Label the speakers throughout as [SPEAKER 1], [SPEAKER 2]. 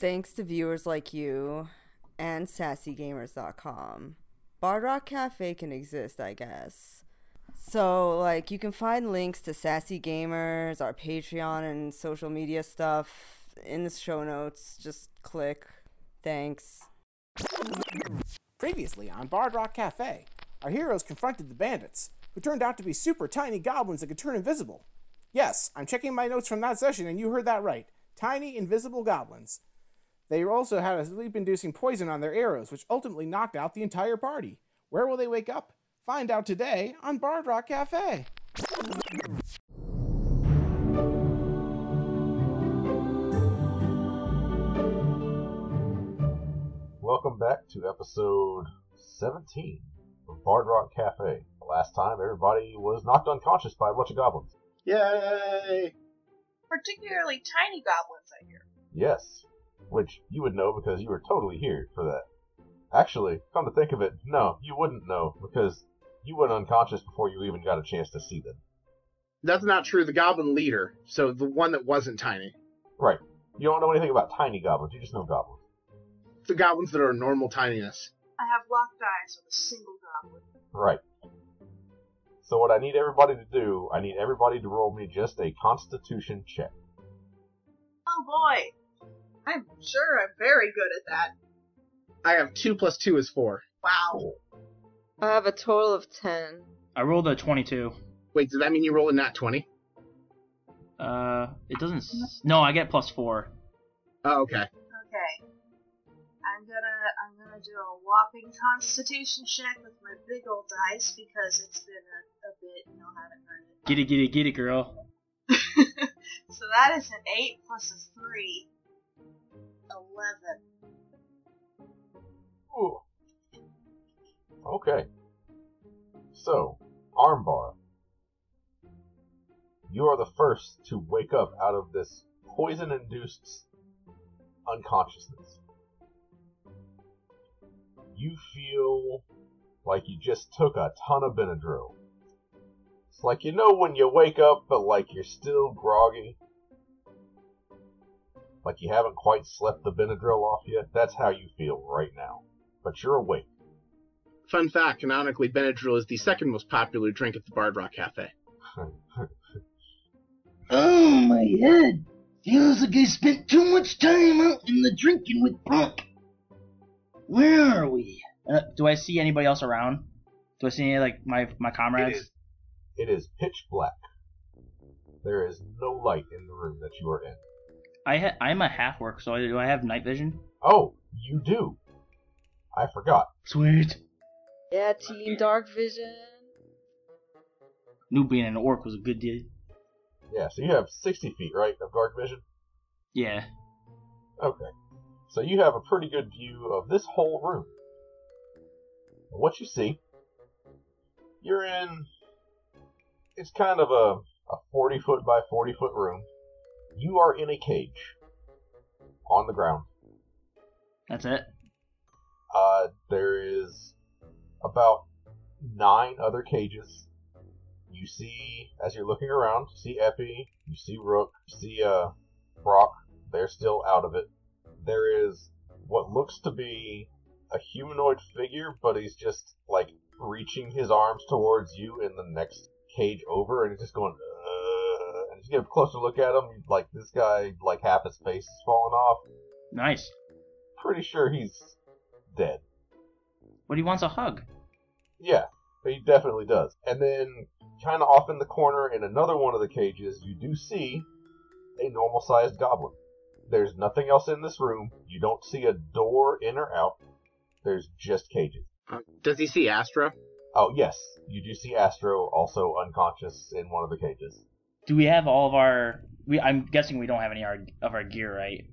[SPEAKER 1] Thanks to viewers like you and sassygamers.com. Bard Rock Cafe can exist, I guess. So, like, you can find links to Sassy Gamers, our Patreon, and social media stuff in the show notes. Just click. Thanks.
[SPEAKER 2] Previously on Bard Rock Cafe, our heroes confronted the bandits, who turned out to be super tiny goblins that could turn invisible. Yes, I'm checking my notes from that session, and you heard that right. Tiny, invisible goblins. They also had a sleep inducing poison on their arrows, which ultimately knocked out the entire party. Where will they wake up? Find out today on Bard Rock Cafe.
[SPEAKER 3] Welcome back to episode 17 of Bard Rock Cafe. The last time everybody was knocked unconscious by a bunch of goblins.
[SPEAKER 4] Yay!
[SPEAKER 5] Particularly tiny goblins, I hear.
[SPEAKER 3] Yes, which you would know because you were totally here for that. Actually, come to think of it, no, you wouldn't know because you went unconscious before you even got a chance to see them.
[SPEAKER 4] That's not true. The goblin leader, so the one that wasn't tiny.
[SPEAKER 3] Right. You don't know anything about tiny goblins, you just know goblins.
[SPEAKER 4] The goblins that are normal tininess.
[SPEAKER 5] I have locked eyes with a single goblin.
[SPEAKER 3] Right. So what I need everybody to do, I need everybody to roll me just a constitution check.
[SPEAKER 5] Oh boy! I'm sure I'm very good at that.
[SPEAKER 4] I have two plus two is four.
[SPEAKER 5] Wow.
[SPEAKER 6] I have a total of 10.
[SPEAKER 7] I rolled a 22.
[SPEAKER 4] Wait, does that mean you roll a nat 20?
[SPEAKER 7] Uh, it doesn't. S- no, I get plus four.
[SPEAKER 4] Oh, okay.
[SPEAKER 5] Okay. I'm gonna I'm gonna do a whopping constitution check with my big old dice because it's been a, a bit and I haven't heard it.
[SPEAKER 7] Get it, get it, get it, girl.
[SPEAKER 5] so that is an eight plus a three. Eleven.
[SPEAKER 3] Ooh. Okay. So, armbar. You are the first to wake up out of this poison induced unconsciousness. You feel like you just took a ton of Benadryl. It's like you know when you wake up, but like you're still groggy. Like you haven't quite slept the Benadryl off yet. That's how you feel right now. But you're awake.
[SPEAKER 4] Fun fact, canonically, Benadryl is the second most popular drink at the Bard Rock Cafe.
[SPEAKER 8] Oh, my head. Feels like I spent too much time out in the drinking with Punk. Where are we?
[SPEAKER 7] Uh, do I see anybody else around? Do I see any like my my comrades?
[SPEAKER 3] is, it is pitch black. There is no light in the room that you are in.
[SPEAKER 7] I ha- I'm a half orc, so I, do I have night vision?
[SPEAKER 3] Oh, you do. I forgot.
[SPEAKER 7] Sweet.
[SPEAKER 6] Yeah, Team Dark Vision.
[SPEAKER 7] Knew being an orc was a good deal.
[SPEAKER 3] Yeah, so you have 60 feet, right, of dark vision?
[SPEAKER 7] Yeah.
[SPEAKER 3] Okay. So you have a pretty good view of this whole room. What you see, you're in. It's kind of a, a 40 foot by 40 foot room. You are in a cage on the ground.
[SPEAKER 7] That's it.
[SPEAKER 3] Uh, there is about nine other cages. You see, as you're looking around, you see Epi, you see Rook, you see uh, Brock. They're still out of it. There is what looks to be a humanoid figure, but he's just like reaching his arms towards you in the next cage over, and he's just going. You get a closer look at him, like this guy, like half his face is falling off.
[SPEAKER 7] Nice.
[SPEAKER 3] Pretty sure he's dead.
[SPEAKER 7] But he wants a hug.
[SPEAKER 3] Yeah, he definitely does. And then, kind of off in the corner in another one of the cages, you do see a normal sized goblin. There's nothing else in this room. You don't see a door in or out. There's just cages.
[SPEAKER 4] Uh, does he see Astro?
[SPEAKER 3] Oh, yes, you do see Astro also unconscious in one of the cages.
[SPEAKER 7] Do we have all of our? We I'm guessing we don't have any of our gear, right?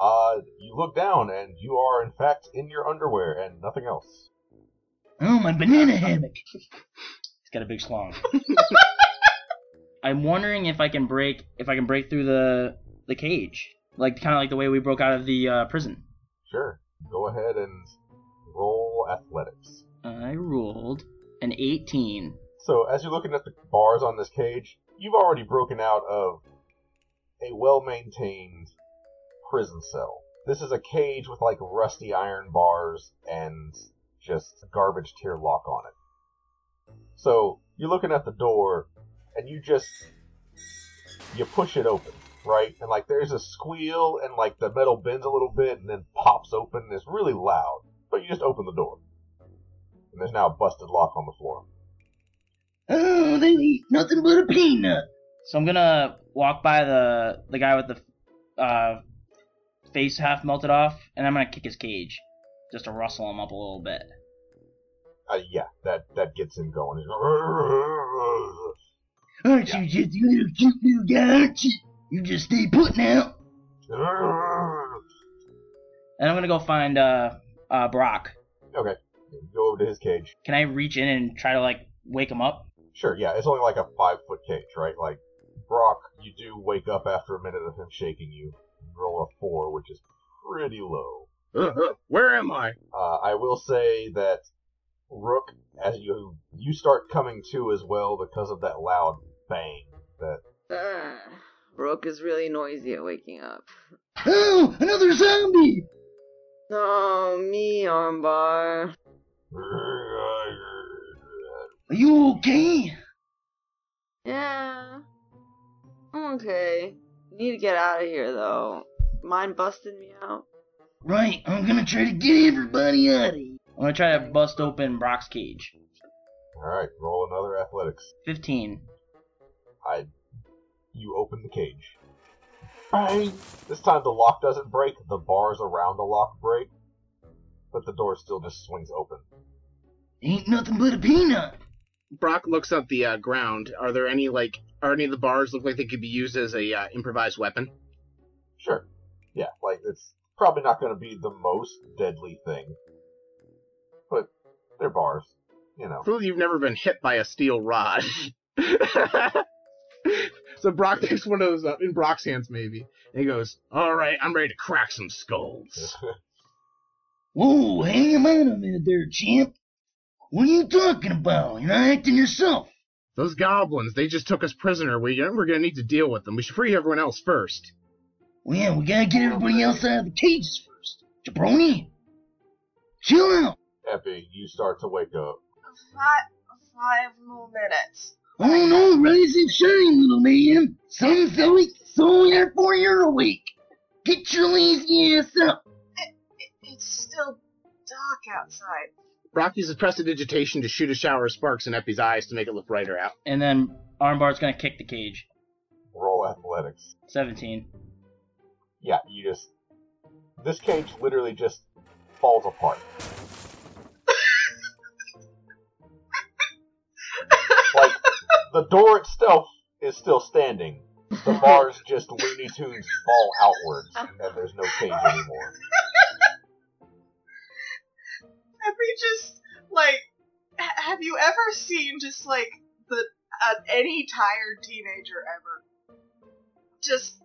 [SPEAKER 3] Uh, you look down and you are in fact in your underwear and nothing else.
[SPEAKER 8] Oh, my banana hammock.
[SPEAKER 7] He's got a big slong. I'm wondering if I can break if I can break through the the cage, like kind of like the way we broke out of the uh, prison.
[SPEAKER 3] Sure, go ahead and roll athletics.
[SPEAKER 7] I rolled an 18.
[SPEAKER 3] So as you're looking at the bars on this cage, you've already broken out of a well-maintained prison cell. This is a cage with like rusty iron bars and just garbage tier lock on it. So you're looking at the door and you just you push it open, right? And like there's a squeal and like the metal bends a little bit and then pops open and it's really loud. But you just open the door. And there's now a busted lock on the floor.
[SPEAKER 8] Oh, they eat nothing but a peanut.
[SPEAKER 7] So I'm gonna walk by the the guy with the uh, face half melted off, and I'm gonna kick his cage, just to rustle him up a little bit.
[SPEAKER 3] Uh, yeah, that that gets him going.
[SPEAKER 8] Aren't you just a little cute little guy, aren't you? You just stay put now.
[SPEAKER 7] And I'm gonna go find uh, uh, Brock.
[SPEAKER 3] Okay, go over to his cage.
[SPEAKER 7] Can I reach in and try to like wake him up?
[SPEAKER 3] Sure, yeah, it's only like a five foot cage, right? Like Brock, you do wake up after a minute of him shaking you. Roll a four, which is pretty low.
[SPEAKER 4] Uh, where am I?
[SPEAKER 3] Uh, I will say that Rook, as you you start coming to as well because of that loud bang. That
[SPEAKER 6] Uh, Rook is really noisy at waking up.
[SPEAKER 8] Oh, another zombie!
[SPEAKER 6] Oh, me, Armbar.
[SPEAKER 8] Are you okay?
[SPEAKER 6] Yeah. I'm okay. Need to get out of here, though. Mind busting me out?
[SPEAKER 8] Right, I'm gonna try to get everybody out of here.
[SPEAKER 7] I'm gonna try to bust open Brock's cage.
[SPEAKER 3] all right, roll another athletics.
[SPEAKER 7] Fifteen.
[SPEAKER 3] I, you open the cage. Bang! This time the lock doesn't break. The bars around the lock break, but the door still just swings open.
[SPEAKER 8] Ain't nothing but a peanut.
[SPEAKER 4] Brock looks at the uh, ground. Are there any like? Are any of the bars look like they could be used as a uh, improvised weapon?
[SPEAKER 3] Sure. Yeah, like it's probably not going to be the most deadly thing, but they're bars. You know.
[SPEAKER 4] Clearly, you've never been hit by a steel rod. so Brock takes one of those up in Brock's hands, maybe, and he goes, "All right, I'm ready to crack some skulls."
[SPEAKER 8] Whoa, hang on a minute there, champ. What are you talking about? You're not acting yourself.
[SPEAKER 4] Those goblins, they just took us prisoner. We, uh, we're gonna need to deal with them. We should free everyone else first.
[SPEAKER 8] Well, yeah, we gotta get everybody else out of the cages first. Jabroni, chill out.
[SPEAKER 3] Epi, you start to wake up.
[SPEAKER 5] Five, five more minutes.
[SPEAKER 8] Oh no, rise and shine, little man. Sun's awake, so therefore you're awake. Get your lazy ass up.
[SPEAKER 5] It's still dark outside.
[SPEAKER 4] Brock uses prestidigitation to shoot a shower of sparks in Epi's eyes to make it look brighter out.
[SPEAKER 7] And then Armbar's gonna kick the cage.
[SPEAKER 3] Roll athletics.
[SPEAKER 7] Seventeen.
[SPEAKER 3] Yeah, you just. This cage literally just falls apart. like, the door itself is still standing. The bars just Looney Tunes fall outwards, and there's no cage anymore.
[SPEAKER 5] Epi just like, h- have you ever seen just like the uh, any tired teenager ever? Just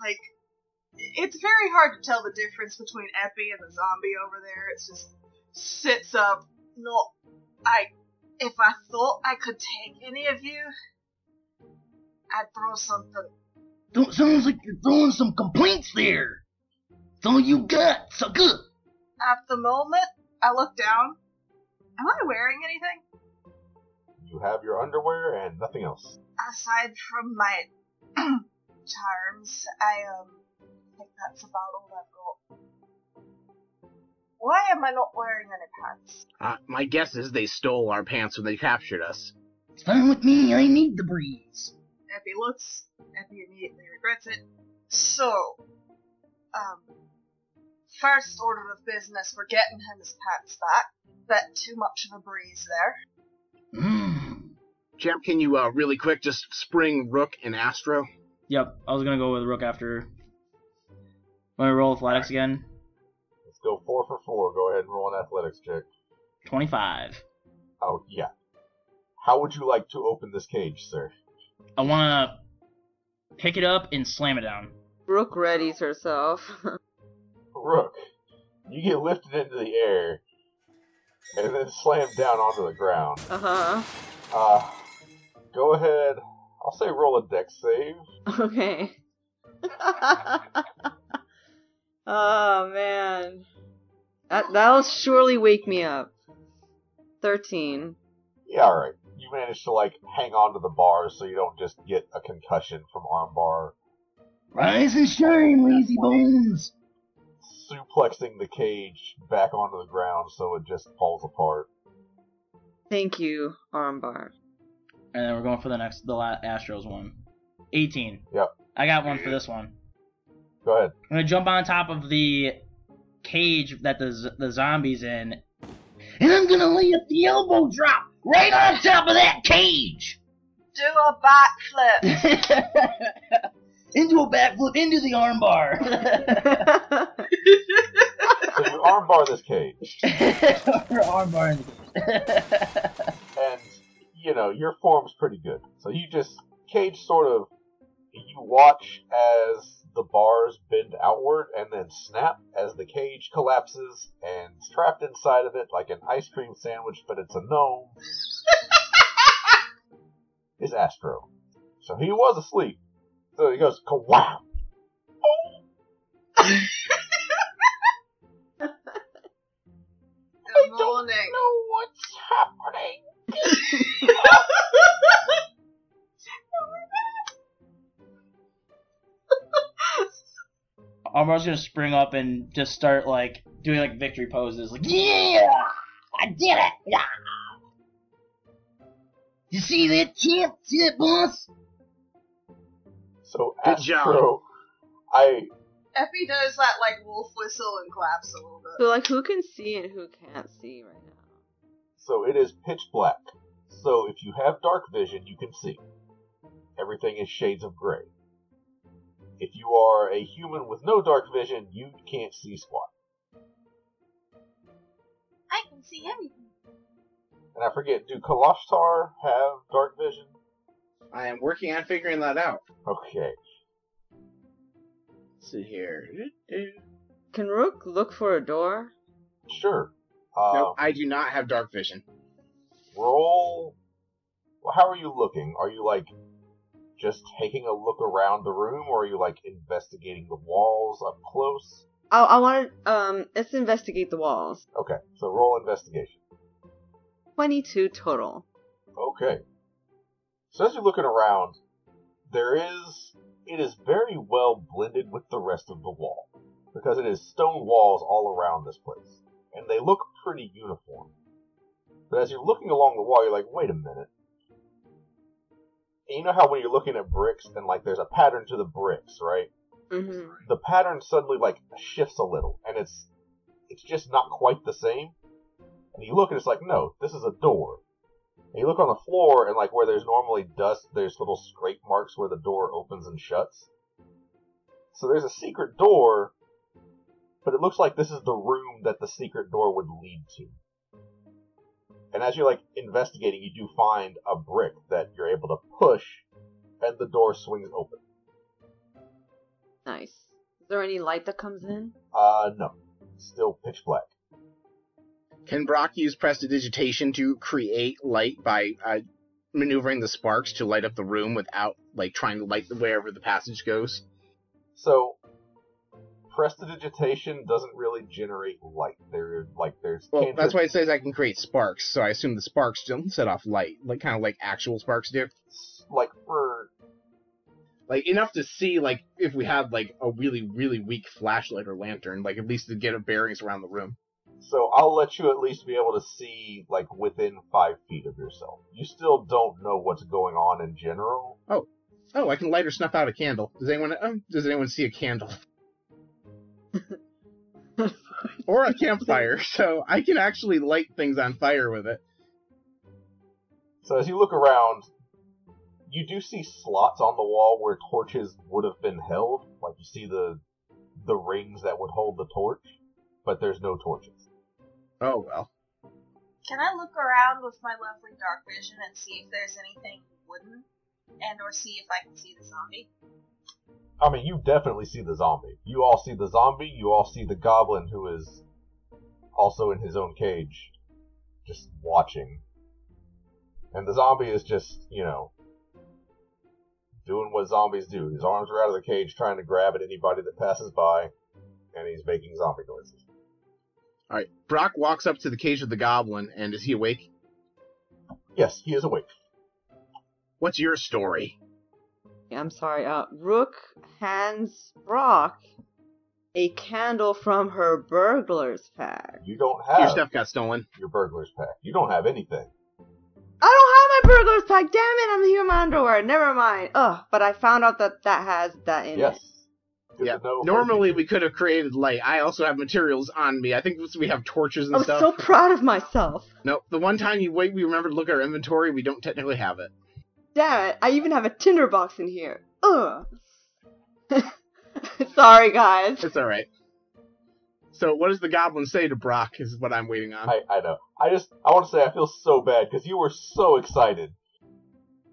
[SPEAKER 5] like, it's very hard to tell the difference between Epi and the zombie over there. It's just sits up. No, I. If I thought I could take any of you, I'd throw something.
[SPEAKER 8] Don't sounds like you're throwing some complaints there. That's all you got, sucker.
[SPEAKER 5] At the moment, I look down. Am I wearing anything
[SPEAKER 3] You have your underwear and nothing else.
[SPEAKER 5] aside from my charms? I um think that's about all I've got. Why am I not wearing any pants?
[SPEAKER 4] Uh, my guess is they stole our pants when they captured us.
[SPEAKER 8] It's fine with me, I need the breeze.
[SPEAKER 5] Epi looks. Epi immediately regrets it. So, um, first order of business, we're getting him his pants back. Bet too much of a breeze there.
[SPEAKER 8] Mmm.
[SPEAKER 4] Champ, can you uh, really quick just spring Rook and Astro?
[SPEAKER 7] Yep, I was gonna go with Rook after. Want to roll athletics again?
[SPEAKER 3] Let's go four for four. Go ahead and roll an athletics check.
[SPEAKER 7] Twenty-five.
[SPEAKER 3] Oh, yeah. How would you like to open this cage, sir?
[SPEAKER 7] I wanna pick it up and slam it down.
[SPEAKER 6] Brooke readies herself.
[SPEAKER 3] Rook, you get lifted into the air and then slammed down onto the ground.
[SPEAKER 6] uh huh.
[SPEAKER 3] Uh, go ahead. I'll say roll a dex save.
[SPEAKER 6] Okay. Oh man. That that'll surely wake me up. Thirteen.
[SPEAKER 3] Yeah, alright. You manage to, like, hang on to the bars so you don't just get a concussion from armbar,
[SPEAKER 8] Rise and shine, lazy bones.
[SPEAKER 3] Suplexing the cage back onto the ground so it just falls apart.
[SPEAKER 6] Thank you, armbar.
[SPEAKER 7] And then we're going for the next, the la- Astros one. 18.
[SPEAKER 3] Yep.
[SPEAKER 7] I got one for this one.
[SPEAKER 3] Go ahead.
[SPEAKER 7] I'm gonna jump on top of the cage that the z- the zombies in.
[SPEAKER 8] And I'm gonna lay up the elbow drop right on top of that cage.
[SPEAKER 5] Do a backflip.
[SPEAKER 8] into a backflip into the armbar.
[SPEAKER 3] So you armbar this cage,
[SPEAKER 8] armbar in the cage.
[SPEAKER 3] and, you know, your form's pretty good. So you just, cage sort of, you watch as the bars bend outward and then snap as the cage collapses and trapped inside of it like an ice cream sandwich, but it's a gnome, is Astro. So he was asleep. So he goes, kawam!
[SPEAKER 5] Good morning.
[SPEAKER 3] know what's happening.
[SPEAKER 7] Armbar's gonna spring up and just start like doing like victory poses, like
[SPEAKER 8] Yeah! I did it! Yeah! You see that, champ? See that, boss?
[SPEAKER 3] So
[SPEAKER 4] Good
[SPEAKER 3] Astro,
[SPEAKER 4] job.
[SPEAKER 3] I
[SPEAKER 5] Epi does that like wolf whistle and claps a little bit.
[SPEAKER 6] so like who can see and who can't see right now?
[SPEAKER 3] so it is pitch black. So if you have dark vision, you can see. Everything is shades of gray. If you are a human with no dark vision, you can't see squat.
[SPEAKER 5] I can see everything.
[SPEAKER 3] And I forget, do Kalashtar have dark vision?
[SPEAKER 4] I am working on figuring that out.
[SPEAKER 3] Okay.
[SPEAKER 4] Let's see here.
[SPEAKER 6] Can Rook look for a door?
[SPEAKER 3] Sure. Uh,
[SPEAKER 4] no, I do not have dark vision.
[SPEAKER 3] roll. Well, how are you looking? Are you like just taking a look around the room, or are you like investigating the walls up close?
[SPEAKER 6] I I want to um let's investigate the walls.
[SPEAKER 3] Okay, so roll investigation.
[SPEAKER 6] Twenty two total.
[SPEAKER 3] Okay. So as you're looking around, there is it is very well blended with the rest of the wall because it is stone walls all around this place, and they look pretty uniform. But as you're looking along the wall, you're like, wait a minute. And you know how when you're looking at bricks and like there's a pattern to the bricks, right?
[SPEAKER 6] Mm-hmm.
[SPEAKER 3] the pattern suddenly like shifts a little and it's it's just not quite the same and you look and it's like no this is a door and you look on the floor and like where there's normally dust there's little scrape marks where the door opens and shuts. So there's a secret door but it looks like this is the room that the secret door would lead to. And as you're like investigating you do find a brick that you're able to push and the door swings open.
[SPEAKER 6] Nice. Is there any light that comes in?
[SPEAKER 3] uh no. Still pitch black
[SPEAKER 4] Can Brock use prestidigitation to create light by uh, maneuvering the sparks to light up the room without like trying to light the wherever the passage goes?
[SPEAKER 3] So, prestidigitation doesn't really generate light. There, like, there's
[SPEAKER 4] Well, that's why it says I can create sparks. So I assume the sparks don't set off light, like kind of like actual sparks do.
[SPEAKER 3] like for
[SPEAKER 4] Like enough to see, like if we had like a really really weak flashlight or lantern, like at least to get a bearings around the room.
[SPEAKER 3] So I'll let you at least be able to see like within five feet of yourself. You still don't know what's going on in general.
[SPEAKER 4] Oh, oh, I can light or snuff out a candle. Does anyone? Um, does anyone see a candle? or a campfire, so I can actually light things on fire with it.
[SPEAKER 3] So as you look around, you do see slots on the wall where torches would have been held. Like you see the the rings that would hold the torch, but there's no torches.
[SPEAKER 4] Oh well.
[SPEAKER 5] Can I look around with my lovely dark vision and see if there's anything wooden? And or see if I can see the zombie?
[SPEAKER 3] I mean, you definitely see the zombie. You all see the zombie. You all see the goblin who is also in his own cage, just watching. And the zombie is just, you know, doing what zombies do. His arms are out of the cage, trying to grab at anybody that passes by, and he's making zombie noises.
[SPEAKER 4] All right. Brock walks up to the cage of the goblin, and is he awake?
[SPEAKER 3] Yes, he is awake.
[SPEAKER 4] What's your story?
[SPEAKER 6] I'm sorry. Uh, Rook hands Brock a candle from her burglar's pack.
[SPEAKER 3] You don't have.
[SPEAKER 4] Your stuff got stolen.
[SPEAKER 3] your burglar's pack. You don't have anything.
[SPEAKER 6] I don't have my burglar's pack. Damn it! I'm here in my underwear. Never mind. Ugh. But I found out that that has that in
[SPEAKER 3] yes.
[SPEAKER 6] it.
[SPEAKER 3] Good
[SPEAKER 4] yeah.
[SPEAKER 3] to know.
[SPEAKER 4] Normally we could have created light. I also have materials on me. I think we have torches and stuff.
[SPEAKER 6] I was
[SPEAKER 4] stuff.
[SPEAKER 6] so proud of myself.
[SPEAKER 4] No, The one time you wait, we remember to look at our inventory. We don't technically have it.
[SPEAKER 6] Damn it! I even have a tinder box in here. Ugh. Sorry, guys.
[SPEAKER 4] It's all right. So what does the goblin say to Brock? Is what I'm waiting on.
[SPEAKER 3] I, I know. I just I want to say I feel so bad because you were so excited.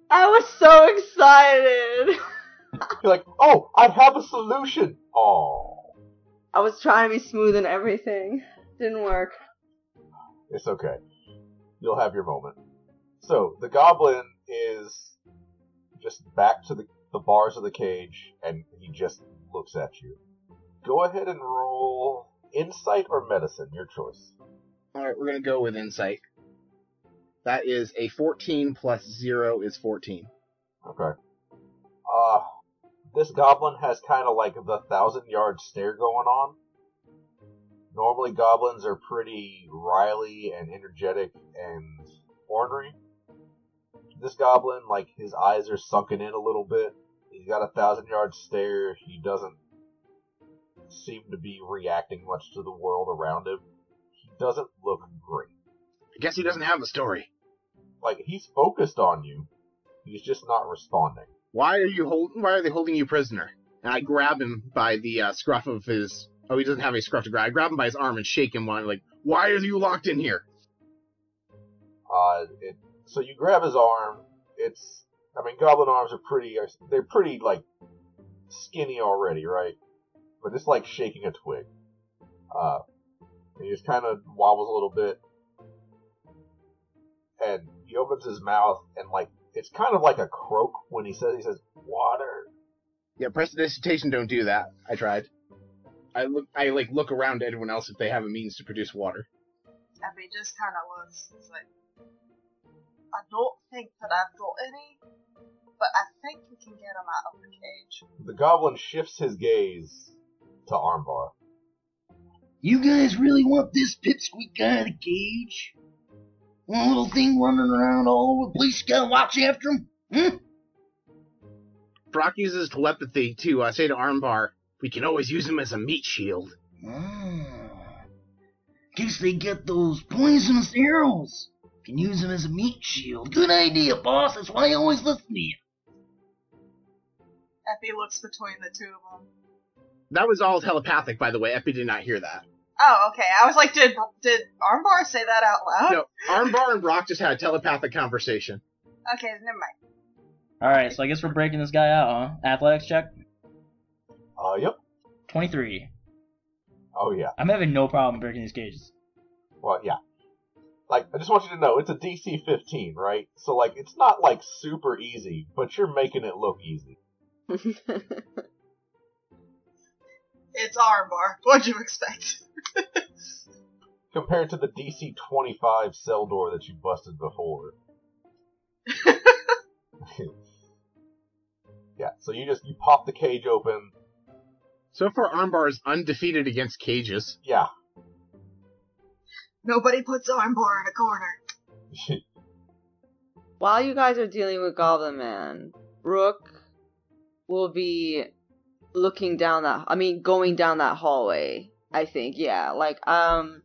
[SPEAKER 6] I was so excited.
[SPEAKER 3] You're like, oh, I have a solution. Oh,
[SPEAKER 6] I was trying to be smooth and everything. Didn't work.
[SPEAKER 3] it's okay. You'll have your moment. So the goblin is just back to the, the bars of the cage, and he just looks at you. Go ahead and roll insight or medicine, your choice.
[SPEAKER 4] All right, we're gonna go with insight. That is a 14 plus zero is 14.
[SPEAKER 3] Okay. Uh, this goblin has kind of like the thousand yard stare going on. Normally, goblins are pretty riley and energetic and ornery. This goblin, like, his eyes are sunken in a little bit. He's got a thousand yard stare. He doesn't seem to be reacting much to the world around him. He doesn't look great.
[SPEAKER 4] I guess he doesn't have a story.
[SPEAKER 3] Like, he's focused on you. He's just not responding.
[SPEAKER 4] Why are you hold? Why are they holding you prisoner? And I grab him by the uh, scruff of his. Oh, he doesn't have a scruff to grab. I grab him by his arm and shake him. While I'm like, why are you locked in here?
[SPEAKER 3] Uh, it, so you grab his arm. It's, I mean, goblin arms are pretty, they're pretty, like, skinny already, right? But it's like shaking a twig. Uh, he just kind of wobbles a little bit. And he opens his mouth, and, like, it's kind of like a croak when he says, he says, water.
[SPEAKER 4] Yeah, prestidigitation don't do that. I tried. I look. I like look around at everyone else if they have a means to produce water.
[SPEAKER 5] Abby just kind of looks. It's like, I don't think that I've got any, but I think we can get him out of the cage.
[SPEAKER 3] The goblin shifts his gaze to Armbar.
[SPEAKER 8] You guys really want this pipsqueak guy in a cage? One little thing running around all over the place, you gotta watch after him? Hmm?
[SPEAKER 4] Brock uses telepathy too. I say to Armbar, "We can always use him as a meat shield."
[SPEAKER 8] Ah. In case they get those poisonous arrows. Can use them as a meat shield. Good idea, boss. That's why I always listen to you.
[SPEAKER 5] Effie looks between the two of them.
[SPEAKER 4] That was all telepathic, by the way. Epi did not hear that.
[SPEAKER 5] Oh, okay. I was like, did did Armbar say that out loud?
[SPEAKER 4] No, Armbar and Brock just had a telepathic conversation.
[SPEAKER 5] Okay, never mind.
[SPEAKER 7] All right, so I guess we're breaking this guy out, huh? Athletics check.
[SPEAKER 3] Uh, yep.
[SPEAKER 7] Twenty-three.
[SPEAKER 3] Oh, yeah.
[SPEAKER 7] I'm having no problem breaking these cages.
[SPEAKER 3] Well, yeah. Like, I just want you to know, it's a DC 15, right? So, like, it's not, like, super easy, but you're making it look easy.
[SPEAKER 5] It's Armbar. What'd you expect?
[SPEAKER 3] Compared to the DC 25 cell door that you busted before. yeah, so you just, you pop the cage open.
[SPEAKER 4] So far, Armbar is undefeated against cages.
[SPEAKER 3] Yeah.
[SPEAKER 5] Nobody puts Armbar in a corner.
[SPEAKER 6] While you guys are dealing with Goblin Man, Rook will be looking down that. I mean, going down that hallway. I think, yeah. Like, um,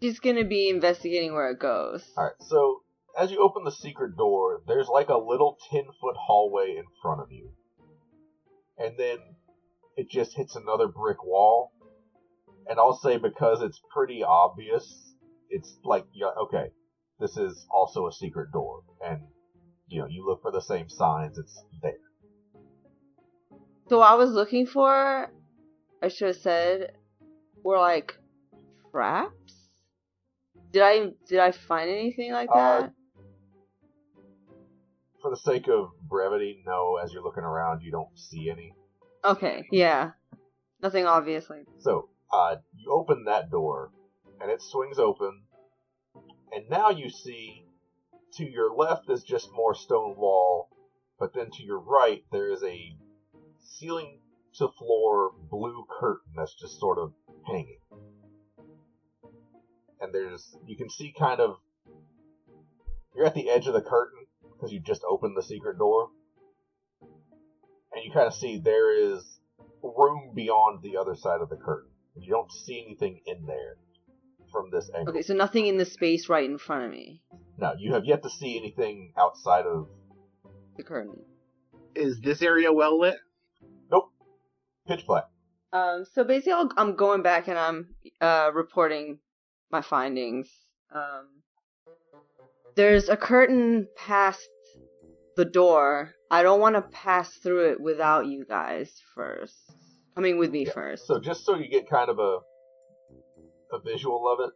[SPEAKER 6] she's gonna be investigating where it goes.
[SPEAKER 3] Alright, so as you open the secret door, there's like a little 10 foot hallway in front of you. And then it just hits another brick wall. And I'll say because it's pretty obvious, it's like, yeah, okay, this is also a secret door. And, you know, you look for the same signs, it's there.
[SPEAKER 6] So what I was looking for, I should have said, were like traps. Did I did I find anything like
[SPEAKER 3] Uh,
[SPEAKER 6] that?
[SPEAKER 3] For the sake of brevity, no, as you're looking around, you don't see any.
[SPEAKER 6] Okay, yeah. Nothing obviously.
[SPEAKER 3] So, uh, you open that door, and it swings open, and now you see to your left is just more stone wall, but then to your right there is a ceiling to floor blue curtain that's just sort of hanging. And there's, you can see kind of, you're at the edge of the curtain because you just opened the secret door. And you kind of see there is room beyond the other side of the curtain. And you don't see anything in there from this angle.
[SPEAKER 6] Okay, so nothing in the space right in front of me.
[SPEAKER 3] No, you have yet to see anything outside of
[SPEAKER 6] The curtain.
[SPEAKER 4] Is this area well lit?
[SPEAKER 3] Pitch black.
[SPEAKER 6] Um, so basically, I'll, I'm going back and I'm uh, reporting my findings. Um, there's a curtain past the door. I don't want to pass through it without you guys first. Coming with me
[SPEAKER 3] Yeah.
[SPEAKER 6] first.
[SPEAKER 3] So just so you get kind of a a visual of it,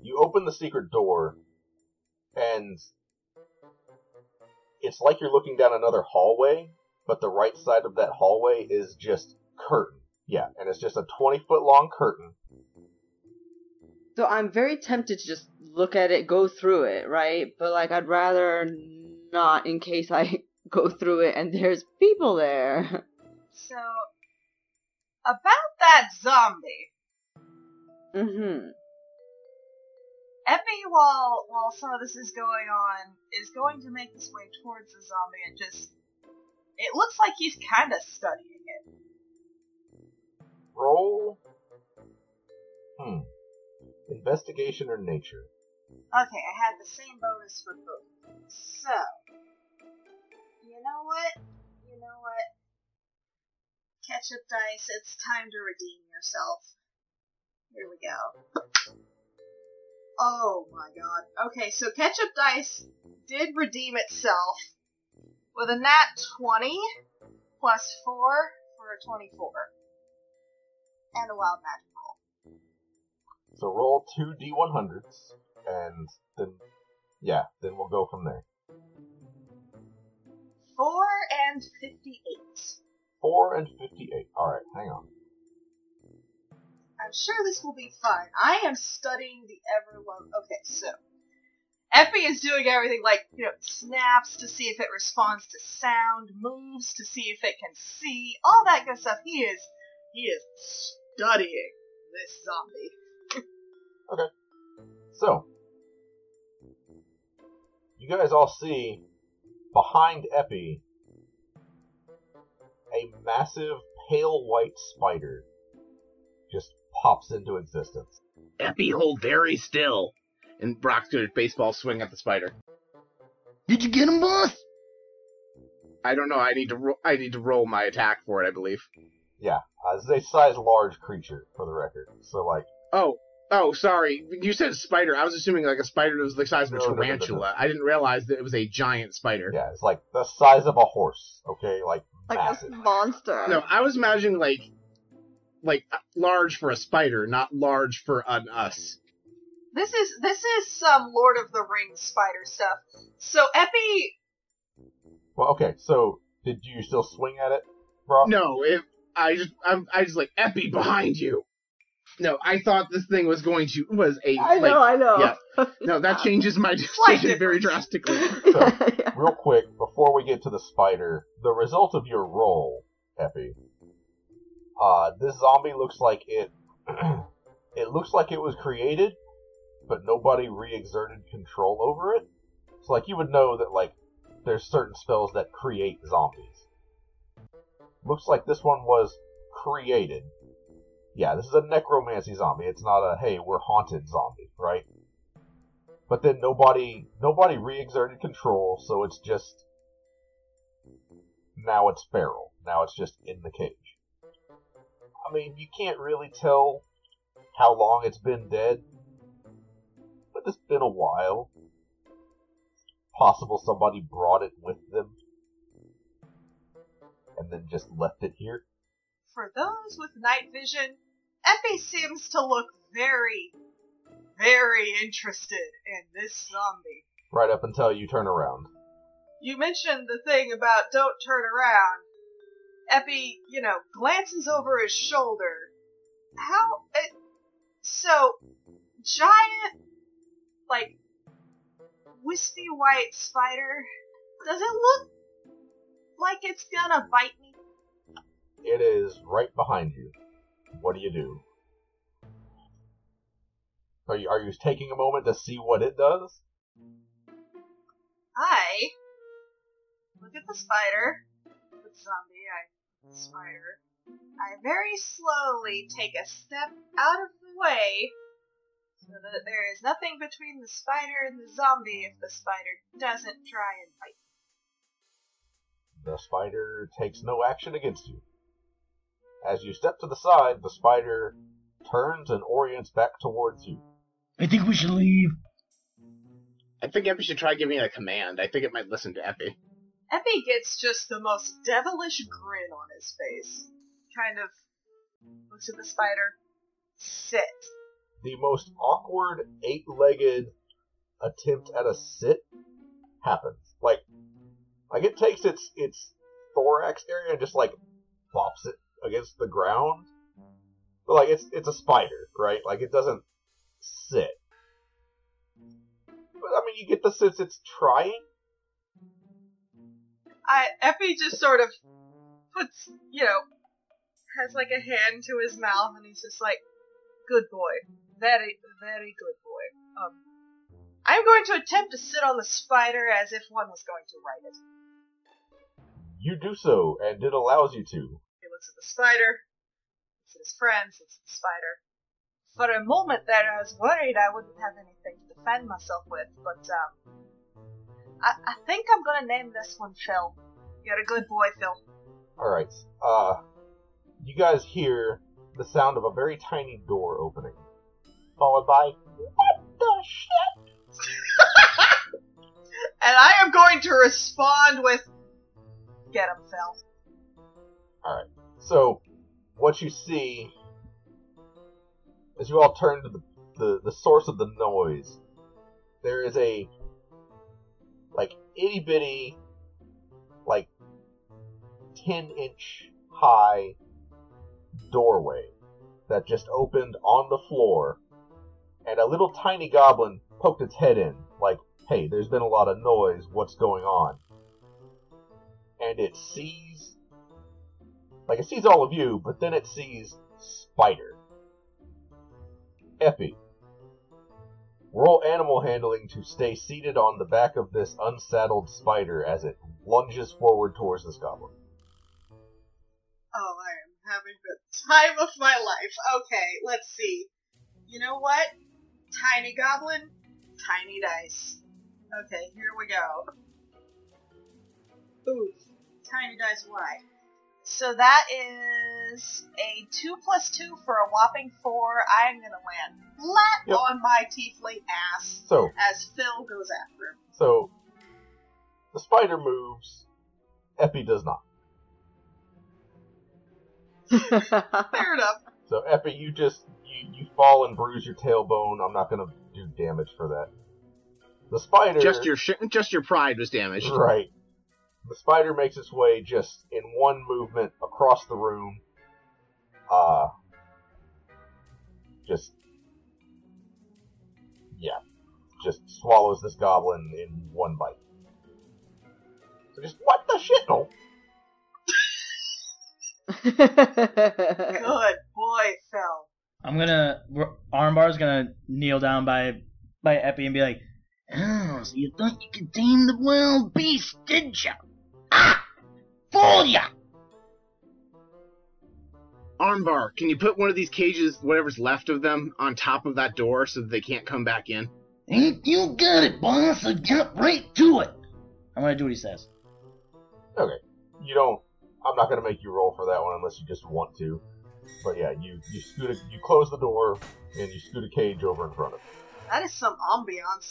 [SPEAKER 3] you open the secret door, and it's like you're looking down another hallway, but the right side of that hallway is just curtain. Yeah, and it's just a 20 foot long curtain.
[SPEAKER 6] So I'm very tempted to just look at it, go through it, right? But like, I'd rather not in case I go through it and there's people there.
[SPEAKER 5] So, about that zombie,
[SPEAKER 6] mm-hmm.
[SPEAKER 5] Epi, while while some of this is going on, is going to make his way towards the zombie and just. It looks like he's kind of studying it.
[SPEAKER 3] Roll. Hmm. Investigation or nature?
[SPEAKER 5] Okay, I had the same bonus for both. So, you know what? You know what? Ketchup dice, it's time to redeem yourself. Here we go. Oh my god. Okay, so Ketchup dice did redeem itself with a nat 20 plus 4 for a 24. And a wild magic roll.
[SPEAKER 3] So roll two d100s, and then, yeah, then we'll go from there.
[SPEAKER 5] 4 and 58.
[SPEAKER 3] 4 and 58. Alright, hang on.
[SPEAKER 5] I'm sure this will be fun. I am studying the Everlong. Okay, so Effie is doing everything like you know snaps to see if it responds to sound, moves to see if it can see, all that good stuff. He is he is studying this zombie. Okay.
[SPEAKER 3] So, you guys all see behind Epi a massive pale white spider just pops into existence.
[SPEAKER 4] Epi, hold very still. And Brock's gonna baseball swing at the spider.
[SPEAKER 8] Did you get him, boss?
[SPEAKER 4] I don't know. I need to. Ro- I need to roll my attack for it. I believe.
[SPEAKER 3] Yeah, uh, this is a size large creature for the record. So like,
[SPEAKER 4] Oh, oh, sorry. You said spider. I was assuming like a spider that was the size of a
[SPEAKER 3] No, no, no, no, no.
[SPEAKER 4] tarantula. I didn't realize that it was a giant spider.
[SPEAKER 3] yeah, it's like the size of a horse. Okay, like
[SPEAKER 6] Like
[SPEAKER 3] massive.
[SPEAKER 6] a monster.
[SPEAKER 4] No, I was imagining like, like uh, large for a spider, not large for an us.
[SPEAKER 5] This is this is some Lord of the Rings spider stuff. So Epi
[SPEAKER 3] Well, okay. So did you still swing at it, bro?
[SPEAKER 4] No, if I just, I'm, I just like Epi behind you. No, I thought this thing was going to was a
[SPEAKER 6] I
[SPEAKER 4] like.
[SPEAKER 6] know, I know.
[SPEAKER 4] yeah. No, that changes my
[SPEAKER 5] Slight
[SPEAKER 4] decision very drastically.
[SPEAKER 6] yeah.
[SPEAKER 3] Real quick, before we get to the spider, the result of your roll, Epi. Uh, this zombie looks like it. it looks like it was created, but nobody re-exerted control over it. So, like, you would know that like there's certain spells that create zombies. Looks like this one was created. Yeah, this is a necromancy zombie. It's not a hey, we're haunted zombie, right? But then nobody nobody re-exerted control, so it's just now it's feral. Now it's just in the cage. I mean, you can't really tell how long it's been dead, but it's been a while. Possible somebody brought it with them and then just left it here.
[SPEAKER 5] for those with night vision, Epi seems to look very, very interested in this zombie.
[SPEAKER 3] Right up until you turn around.
[SPEAKER 5] You mentioned the thing about don't turn around. Epi, you know, glances over his shoulder. How? It, so, giant, like, wispy white spider. Does it look like it's gonna bite me?
[SPEAKER 3] It is right behind you. What do you do? Are you are you taking a moment to see what it does?
[SPEAKER 5] I look at the spider, the zombie, I spider. I very slowly take a step out of the way so that there is nothing between the spider and the zombie if the spider doesn't try and bite.
[SPEAKER 3] The spider takes no action against you. As you step to the side, the spider turns and orients back towards you.
[SPEAKER 8] I think we should leave.
[SPEAKER 4] I think Epi should try giving it a command. I think it might listen to Epi.
[SPEAKER 5] Epi gets just the most devilish grin on his face. Kind of looks at the spider. Sit.
[SPEAKER 3] The most awkward eight-legged attempt at a sit happens. Like, like it takes its its thorax area and just like bops it against the ground. But like it's it's a spider, right? Like it doesn't sit. But I mean, you get the sense it's trying.
[SPEAKER 5] I Epi just sort of puts, you know, has like a hand to his mouth, and he's just like, "Good boy, very, very good boy." Um, I'm going to attempt to sit on the spider as if one was going to ride it.
[SPEAKER 3] You do so, and it allows you to.
[SPEAKER 5] He looks at the spider, looks at his friends, looks at the spider. For a moment there, I was worried I wouldn't have anything to defend myself with, but um, I, I think I'm gonna name this one Phil. You're a good boy, Phil.
[SPEAKER 3] All right. Uh, you guys hear the sound of a very tiny door opening, followed by "What the shit?"
[SPEAKER 5] And I am going to respond with, "Get him, Phil."
[SPEAKER 3] So, what you see as you all turn to the, the, the source of the noise, there is a like itty bitty, like ten inch high doorway that just opened on the floor, and a little tiny goblin poked its head in, like, "Hey, there's been a lot of noise. What's going on?" And it sees like it sees all of you, but then it sees Spider. Epi. Roll animal handling to stay seated on the back of this unsaddled spider as it lunges forward towards this goblin.
[SPEAKER 5] Oh, I am having the time of my life. Okay, let's see. You know what? Tiny goblin, tiny dice. Okay, here we go. Ooh, tiny dice why? So that is a 2 plus 2 for a whopping 4. I'm gonna land flat
[SPEAKER 3] Yep.
[SPEAKER 5] on my tiefling ass
[SPEAKER 3] So,
[SPEAKER 5] as Phil goes after him.
[SPEAKER 3] so the spider moves. Epi does not.
[SPEAKER 5] Fair enough.
[SPEAKER 3] So Epi, you just you, you fall and bruise your tailbone. I'm not gonna do damage for that. The spider
[SPEAKER 4] Just your sh- just your pride was damaged.
[SPEAKER 3] Right. The spider makes its way just in one movement across the room. Uh, just, yeah, just swallows this goblin in one bite. So just, what the shit? No.
[SPEAKER 5] Good boy, Phil.
[SPEAKER 7] I'm gonna Armbar's gonna kneel down by by Epi and be like,
[SPEAKER 8] Oh, so you thought you could tame the wild beast, did ya? Ah! Fool ya!
[SPEAKER 4] Armbar, can you put one of these cages, whatever's left of them, on top of that door so that they can't come back in?
[SPEAKER 8] Ain't you got it, boss? I got right to it.
[SPEAKER 7] I'm gonna do what he says.
[SPEAKER 3] Okay. You don't. I'm not gonna make you roll for that one unless you just want to. But yeah, you you scoot a, you close the door and you scoot a cage over in front of it.
[SPEAKER 5] That is some ambiance.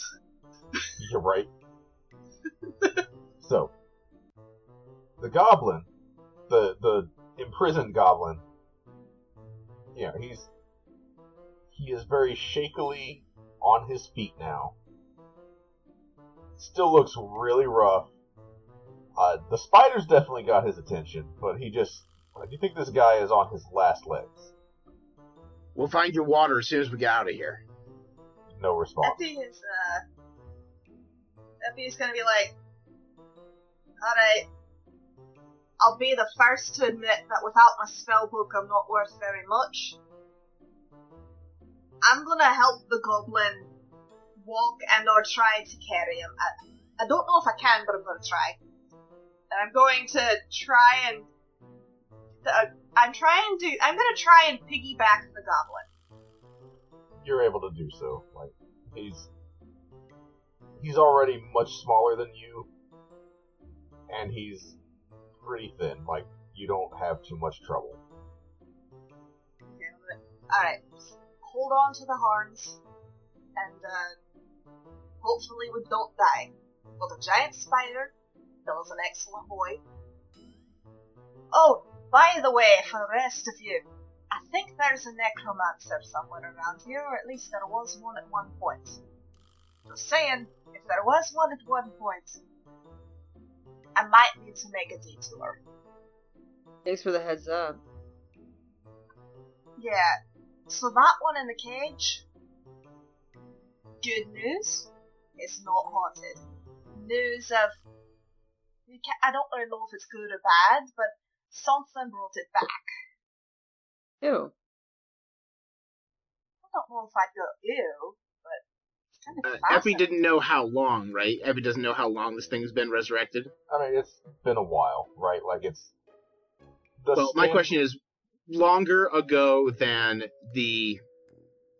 [SPEAKER 3] You're right. so, the goblin, the the imprisoned goblin, you know, he's he is very shakily on his feet now. Still looks really rough. Uh, the spider's definitely got his attention, but he just Uh, Do you think this guy is on his last legs?
[SPEAKER 4] We'll find your water as soon as we get out of here.
[SPEAKER 3] No response.
[SPEAKER 5] Epi is, uh. Epi is gonna be like, Alright. I'll be the first to admit that without my spellbook I'm not worth very much. I'm gonna help the goblin walk and or try to carry him. I, I don't know if I can, but I'm gonna try. And I'm going to try and. Uh, I'm trying to. I'm gonna try and piggyback the goblin.
[SPEAKER 3] You're able to do so. Like he's he's already much smaller than you, and he's pretty thin. Like you don't have too much trouble.
[SPEAKER 5] Alright, hold on to the horns, and uh, hopefully we don't die. But the giant spider, that was an excellent boy. Oh, by the way, for the rest of you, I think there's a necromancer somewhere around here, or at least there was one at one point. Just saying, if there was one at one point, I might need to make a detour.
[SPEAKER 6] Thanks for the heads up.
[SPEAKER 5] Yeah. So that one in the cage. Good news. It's not haunted. News of. I don't really know if it's good or bad, but something brought it back.
[SPEAKER 6] Ew.
[SPEAKER 5] I don't know if I'd go ew, but it's kind
[SPEAKER 4] Uh, Effie didn't know how long, right? Effie doesn't know how long this thing's been resurrected.
[SPEAKER 3] I mean, it's been a while, right? Like it's. The
[SPEAKER 4] Well, my question is longer ago than the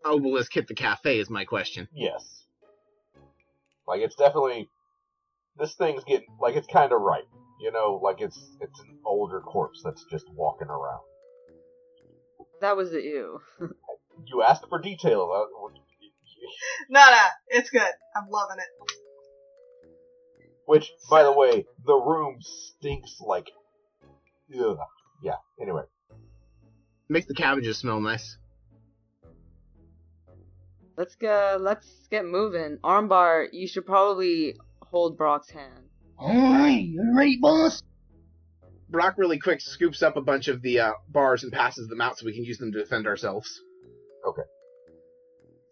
[SPEAKER 4] obelisk hit the cafe is my question.
[SPEAKER 3] Yes. Like it's definitely this thing's getting like it's kind of ripe. You know, like it's it's an older corpse that's just walking around.
[SPEAKER 6] That was the ew.
[SPEAKER 3] You asked for detail.
[SPEAKER 5] No, no, it's good. I'm loving it.
[SPEAKER 3] Which, by the way, the room stinks like. Ugh. Yeah. Anyway,
[SPEAKER 4] Makes the cabbages smell nice.
[SPEAKER 6] Let's go. Let's get moving. Armbar, you should probably hold Brock's hand.
[SPEAKER 8] Alright, you ready, boss?
[SPEAKER 4] Brock really quick scoops up a bunch of the uh, bars and passes them out so we can use them to defend ourselves.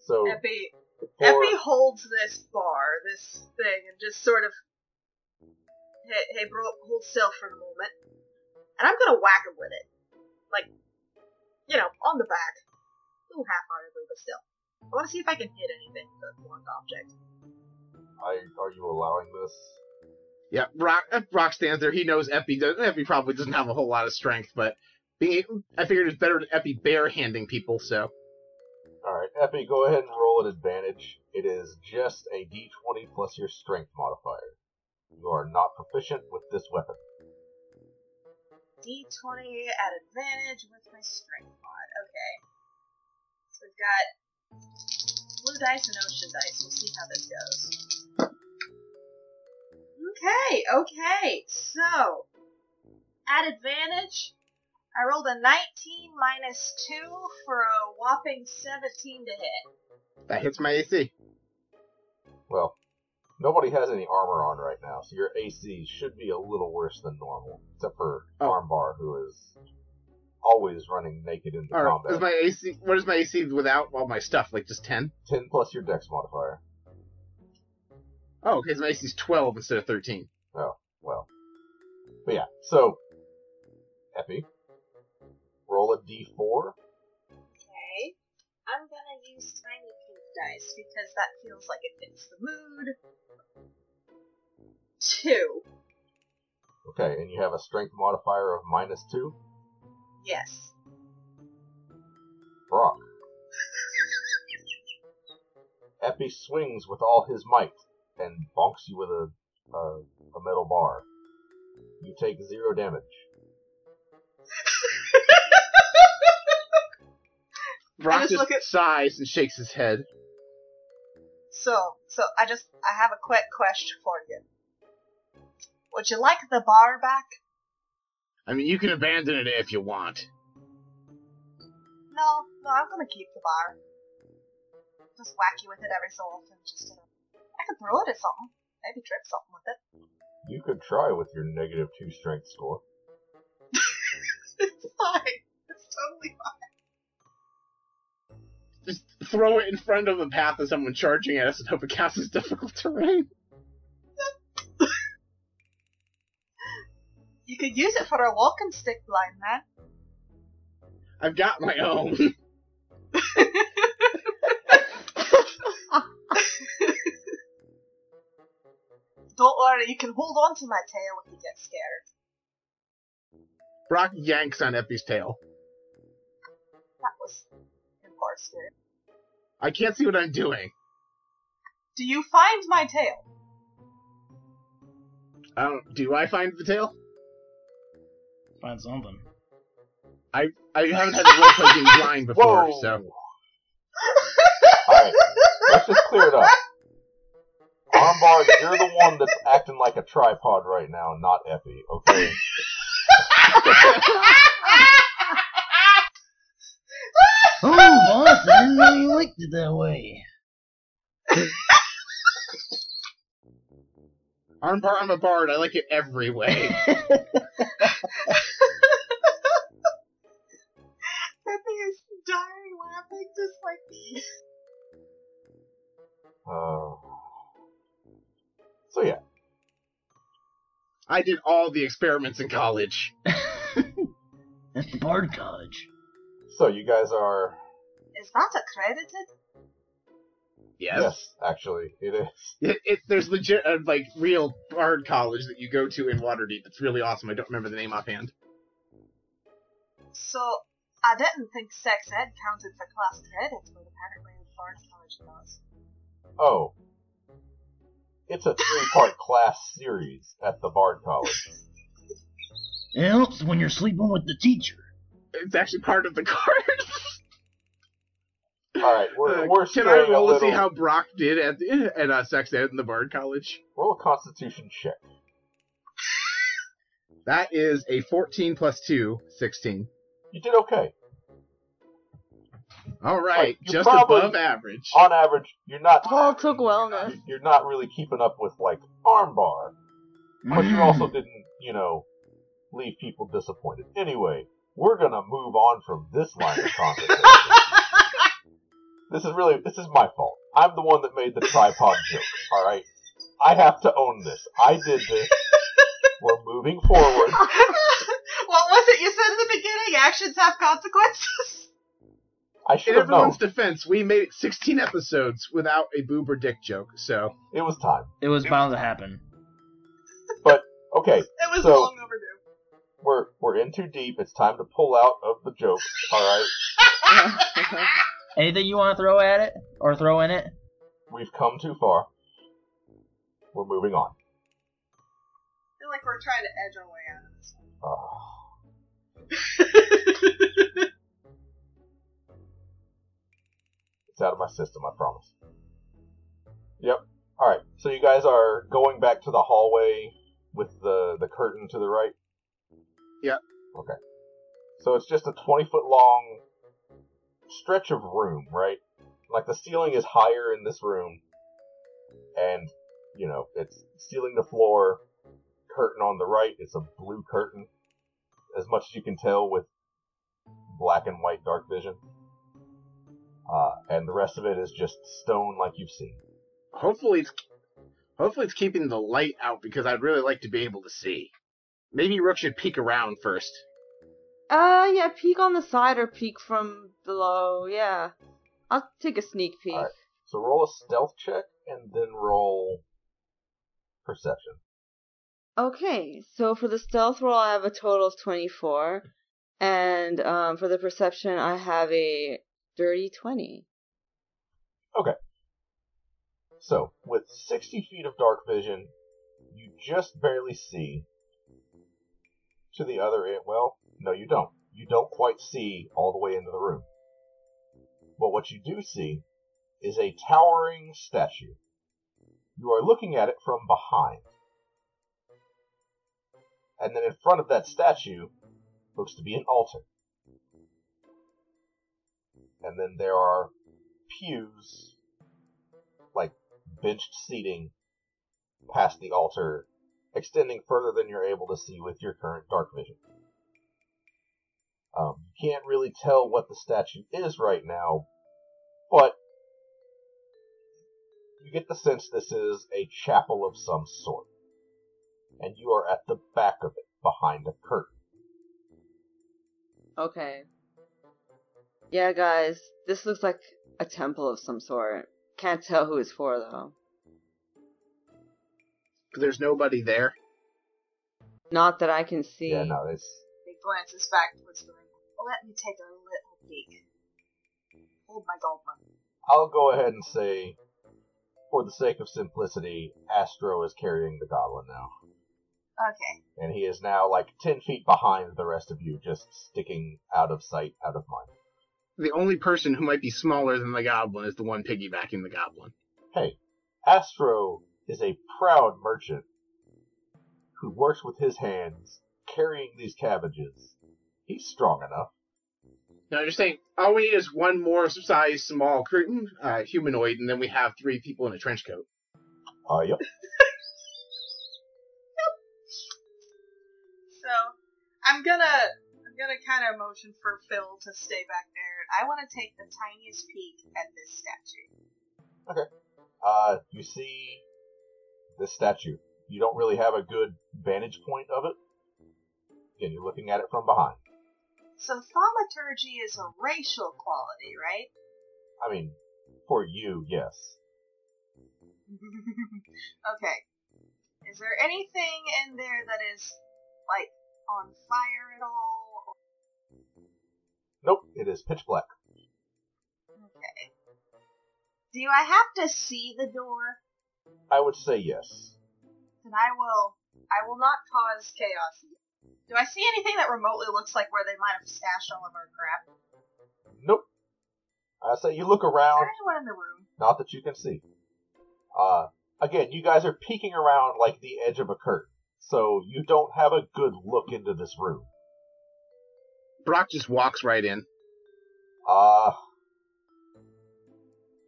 [SPEAKER 3] So
[SPEAKER 5] Epi,
[SPEAKER 3] for,
[SPEAKER 5] Epi holds this bar, this thing, and just sort of. Hey, hey, bro, hold still for a moment. And I'm gonna whack him with it. Like, you know, on the back. A little half-heartedly, but still. I wanna see if I can hit anything with a blunt object.
[SPEAKER 3] I, are you allowing this?
[SPEAKER 4] Yeah, Brock, uh, Brock stands there. He knows Epi. Does, Epi probably doesn't have a whole lot of strength, but being, I figured it's better than Epi bare-handing people. So
[SPEAKER 3] All right, Epi, go ahead and roll an advantage. It is just a d20 plus your strength modifier. You are not proficient with this weapon.
[SPEAKER 5] D20 at advantage with my strength mod. Okay. So we've got blue dice and ocean dice. We'll see how this goes. Okay, okay. So, at advantage, I rolled a 19 minus 2 for a whopping 17 to hit.
[SPEAKER 4] that hits my AC.
[SPEAKER 3] Well, nobody has any armor on right now, so your AC should be a little worse than normal, except for
[SPEAKER 4] Oh.
[SPEAKER 3] Armbar, who is always running naked into
[SPEAKER 4] All right,
[SPEAKER 3] combat.
[SPEAKER 4] is my AC? What is my AC without all my stuff? Like just ten?
[SPEAKER 3] 10 plus your dex modifier.
[SPEAKER 4] Oh, okay. So my AC's twelve instead of thirteen.
[SPEAKER 3] Oh, well. But yeah, so, Epi, roll a d4.
[SPEAKER 5] Okay. I'm gonna use tiny pink dice because that feels like it fits the mood. Two.
[SPEAKER 3] Okay, and you have a strength modifier of minus 2.
[SPEAKER 5] Yes.
[SPEAKER 3] Brock. Epi swings with all his might and bonks you with a, a, a metal bar. You take zero damage.
[SPEAKER 4] Brock
[SPEAKER 5] just
[SPEAKER 4] just,
[SPEAKER 5] look at-
[SPEAKER 4] sighs and shakes his head.
[SPEAKER 5] So, so I just, I have a quick question for you. Would you like the bar back?
[SPEAKER 4] I mean, you can abandon it if you want.
[SPEAKER 5] No, no, I'm gonna keep the bar. Just whack you with it every so often, just to, I could throw it at something. Maybe trip something with it.
[SPEAKER 3] You could try with your negative 2 strength score.
[SPEAKER 5] It's fine. It's totally fine.
[SPEAKER 4] Throw it in front of the path of someone charging at us and hope it counts as difficult terrain.
[SPEAKER 5] You could use it for a walking stick, blind man.
[SPEAKER 4] I've got my own.
[SPEAKER 5] Don't worry, you can hold on to my tail if you get scared.
[SPEAKER 4] Brock yanks on Epi's tail.
[SPEAKER 5] That was important.
[SPEAKER 4] I can't see what I'm doing.
[SPEAKER 5] Do you find my tail?
[SPEAKER 4] I don't. Do I find the tail?
[SPEAKER 7] Find something.
[SPEAKER 4] I I haven't had the to roleplay being blind before,
[SPEAKER 3] Whoa.
[SPEAKER 4] so
[SPEAKER 3] Alright, let's just clear it up. Armbar, you're the one that's acting like a tripod right now, not Epi, okay?
[SPEAKER 8] Oh, boss, I didn't know you liked it that way.
[SPEAKER 4] armbar. I'm a bard. I like it every way.
[SPEAKER 5] That thing is dying laughing just like me.
[SPEAKER 3] Uh, so yeah,
[SPEAKER 4] I did all the experiments in college.
[SPEAKER 8] At the Bard College.
[SPEAKER 3] so you guys are,
[SPEAKER 5] Is that accredited?
[SPEAKER 4] Yes.
[SPEAKER 3] yes, actually, it is.
[SPEAKER 4] It, it, there's legit, uh, like, real bard college that you go to in Waterdeep. It's really awesome. I don't remember the name offhand.
[SPEAKER 5] So, I didn't think sex ed counted for class credits, but apparently the Bard College does.
[SPEAKER 3] Oh. It's a three-part class series at the Bard College.
[SPEAKER 8] It helps when you're sleeping with the teacher.
[SPEAKER 4] It's actually part of the course.
[SPEAKER 3] Alright, we're,
[SPEAKER 4] Uh,
[SPEAKER 3] we're
[SPEAKER 4] Can I
[SPEAKER 3] straying a
[SPEAKER 4] roll to
[SPEAKER 3] little...
[SPEAKER 4] see how Brock did at the, at uh, sex ed in the bard college?
[SPEAKER 3] Roll a constitution check.
[SPEAKER 4] That is a 14 plus 2, 16.
[SPEAKER 3] You did okay.
[SPEAKER 4] All right,
[SPEAKER 3] Like,
[SPEAKER 4] just
[SPEAKER 3] probably-
[SPEAKER 4] above average.
[SPEAKER 3] On average, you're not...
[SPEAKER 6] Paul took wellness.
[SPEAKER 3] You're not really keeping up with, like, armbar. But you
[SPEAKER 8] Mm.
[SPEAKER 3] also didn't, you know, leave people disappointed. Anyway, we're gonna move on from this line of conversation. This is really, this is my fault. I'm the one that made the tripod joke, alright? I have to own this. I did this. We're moving forward.
[SPEAKER 5] what was it you said in the beginning? Actions have consequences?
[SPEAKER 3] I
[SPEAKER 4] In
[SPEAKER 3] should have known.
[SPEAKER 4] everyone's defense, we made 16 episodes without a boob or dick joke, so.
[SPEAKER 3] It was time.
[SPEAKER 7] It was bound to happen.
[SPEAKER 3] But okay,
[SPEAKER 5] It was
[SPEAKER 3] So-
[SPEAKER 5] long overdue.
[SPEAKER 3] we're we're in too deep. It's time to pull out of the joke, alright?
[SPEAKER 7] Anything you want to throw at it or throw in it?
[SPEAKER 3] We've come too far. We're moving on.
[SPEAKER 5] I feel like we're trying to edge our way out of this one.
[SPEAKER 3] Ah. It's out of my system, I promise. Yep. Alright, so you guys are going back to the hallway with the, the curtain to the right?
[SPEAKER 4] Yep.
[SPEAKER 3] Okay. So it's just a 20 foot long stretch of room, right? Like the ceiling is higher in this room, and, you know, it's ceiling to floor, curtain on the right, it's a blue curtain, as much as you can tell with black and white dark vision. Uh, and the rest of it is just stone like you've seen.
[SPEAKER 4] Hopefully it's hopefully it's keeping the light out because I'd really like to be able to see. Maybe Rook should peek around first.
[SPEAKER 6] Uh, yeah, peek on the side or peek from below. Yeah, I'll take a sneak peek.
[SPEAKER 3] So roll a stealth check and then roll perception.
[SPEAKER 6] Okay, so for the stealth roll, I have a total of 24. And um, for the perception, I have a dirty 20. Okay.
[SPEAKER 3] So, with 60 feet of dark vision, you just barely see to the other end. Well, no, you don't. You don't quite see all the way into the room. But what you do see is a towering statue. You are looking at it from behind. And then in front of that statue looks to be an altar. And then there are pews, like benched seating past the altar, extending further than you're able to see with your current dark vision. Um, you can't really tell what the statue is right now, but you get the sense this is a chapel of some sort. And you are at the back of it, behind a curtain.
[SPEAKER 6] Okay. Yeah, guys, this looks like a temple of some sort. Can't tell who it's for though.
[SPEAKER 4] There's nobody there.
[SPEAKER 6] Not that I can see.
[SPEAKER 3] Yeah, no, it's
[SPEAKER 5] He glances back towards the room. Let me take a little peek. Hold my gold one.
[SPEAKER 3] I'll go ahead and say, for the sake of simplicity, Astro is carrying the goblin now.
[SPEAKER 5] Okay.
[SPEAKER 3] And he is now like 10 feet behind the rest of you, just sticking out of sight, out of mind.
[SPEAKER 4] The only person who might be smaller than the goblin is the one piggybacking the goblin.
[SPEAKER 3] Hey, Astro is a proud merchant who works with his hands, carrying these cabbages. He's strong enough.
[SPEAKER 4] No, I'm just saying, all we need is one more size small curtain, uh, humanoid, and then we have three people in a trench coat.
[SPEAKER 3] Uh, yep.
[SPEAKER 5] So I'm gonna I'm gonna kind of motion for Phil to stay back there. I want to take the tiniest peek at this statue. Okay.
[SPEAKER 3] Uh, you see this statue. You don't really have a good vantage point of it. Again, you're looking at it from behind.
[SPEAKER 5] So thaumaturgy is a racial quality, right?
[SPEAKER 3] I mean, for you, yes.
[SPEAKER 5] okay. Is there anything in there that is like on fire at all?
[SPEAKER 3] Nope, it is pitch black.
[SPEAKER 5] Okay. Do I have to see the door?
[SPEAKER 3] I would say yes.
[SPEAKER 5] Then I will. I will not cause chaos. Do I see anything that remotely looks like where they might have stashed all of our crap?
[SPEAKER 3] Nope. I say you look
[SPEAKER 5] Is
[SPEAKER 3] around,
[SPEAKER 5] there anyone in the room?
[SPEAKER 3] not that you can see. Uh, again, you guys are peeking around like the edge of a curtain, so you don't have a good look into this room.
[SPEAKER 4] Brock just walks right in.
[SPEAKER 3] Uh,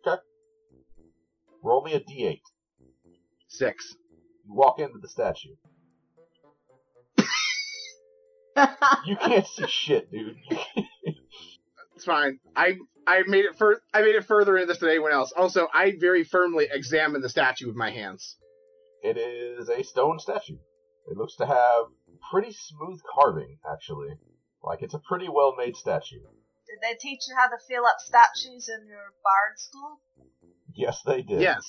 [SPEAKER 3] okay. Roll me a d8.
[SPEAKER 4] Six.
[SPEAKER 3] You walk into the statue. You can't see shit, dude.
[SPEAKER 4] It's fine. I I made it fur- I made it further into this than anyone else. Also, I very firmly examined the statue with my hands.
[SPEAKER 3] It is a stone statue. It looks to have pretty smooth carving, actually. Like it's a pretty well made statue.
[SPEAKER 5] Did they teach you how to fill up statues in your bard school?
[SPEAKER 3] Yes, they did.
[SPEAKER 4] Yes.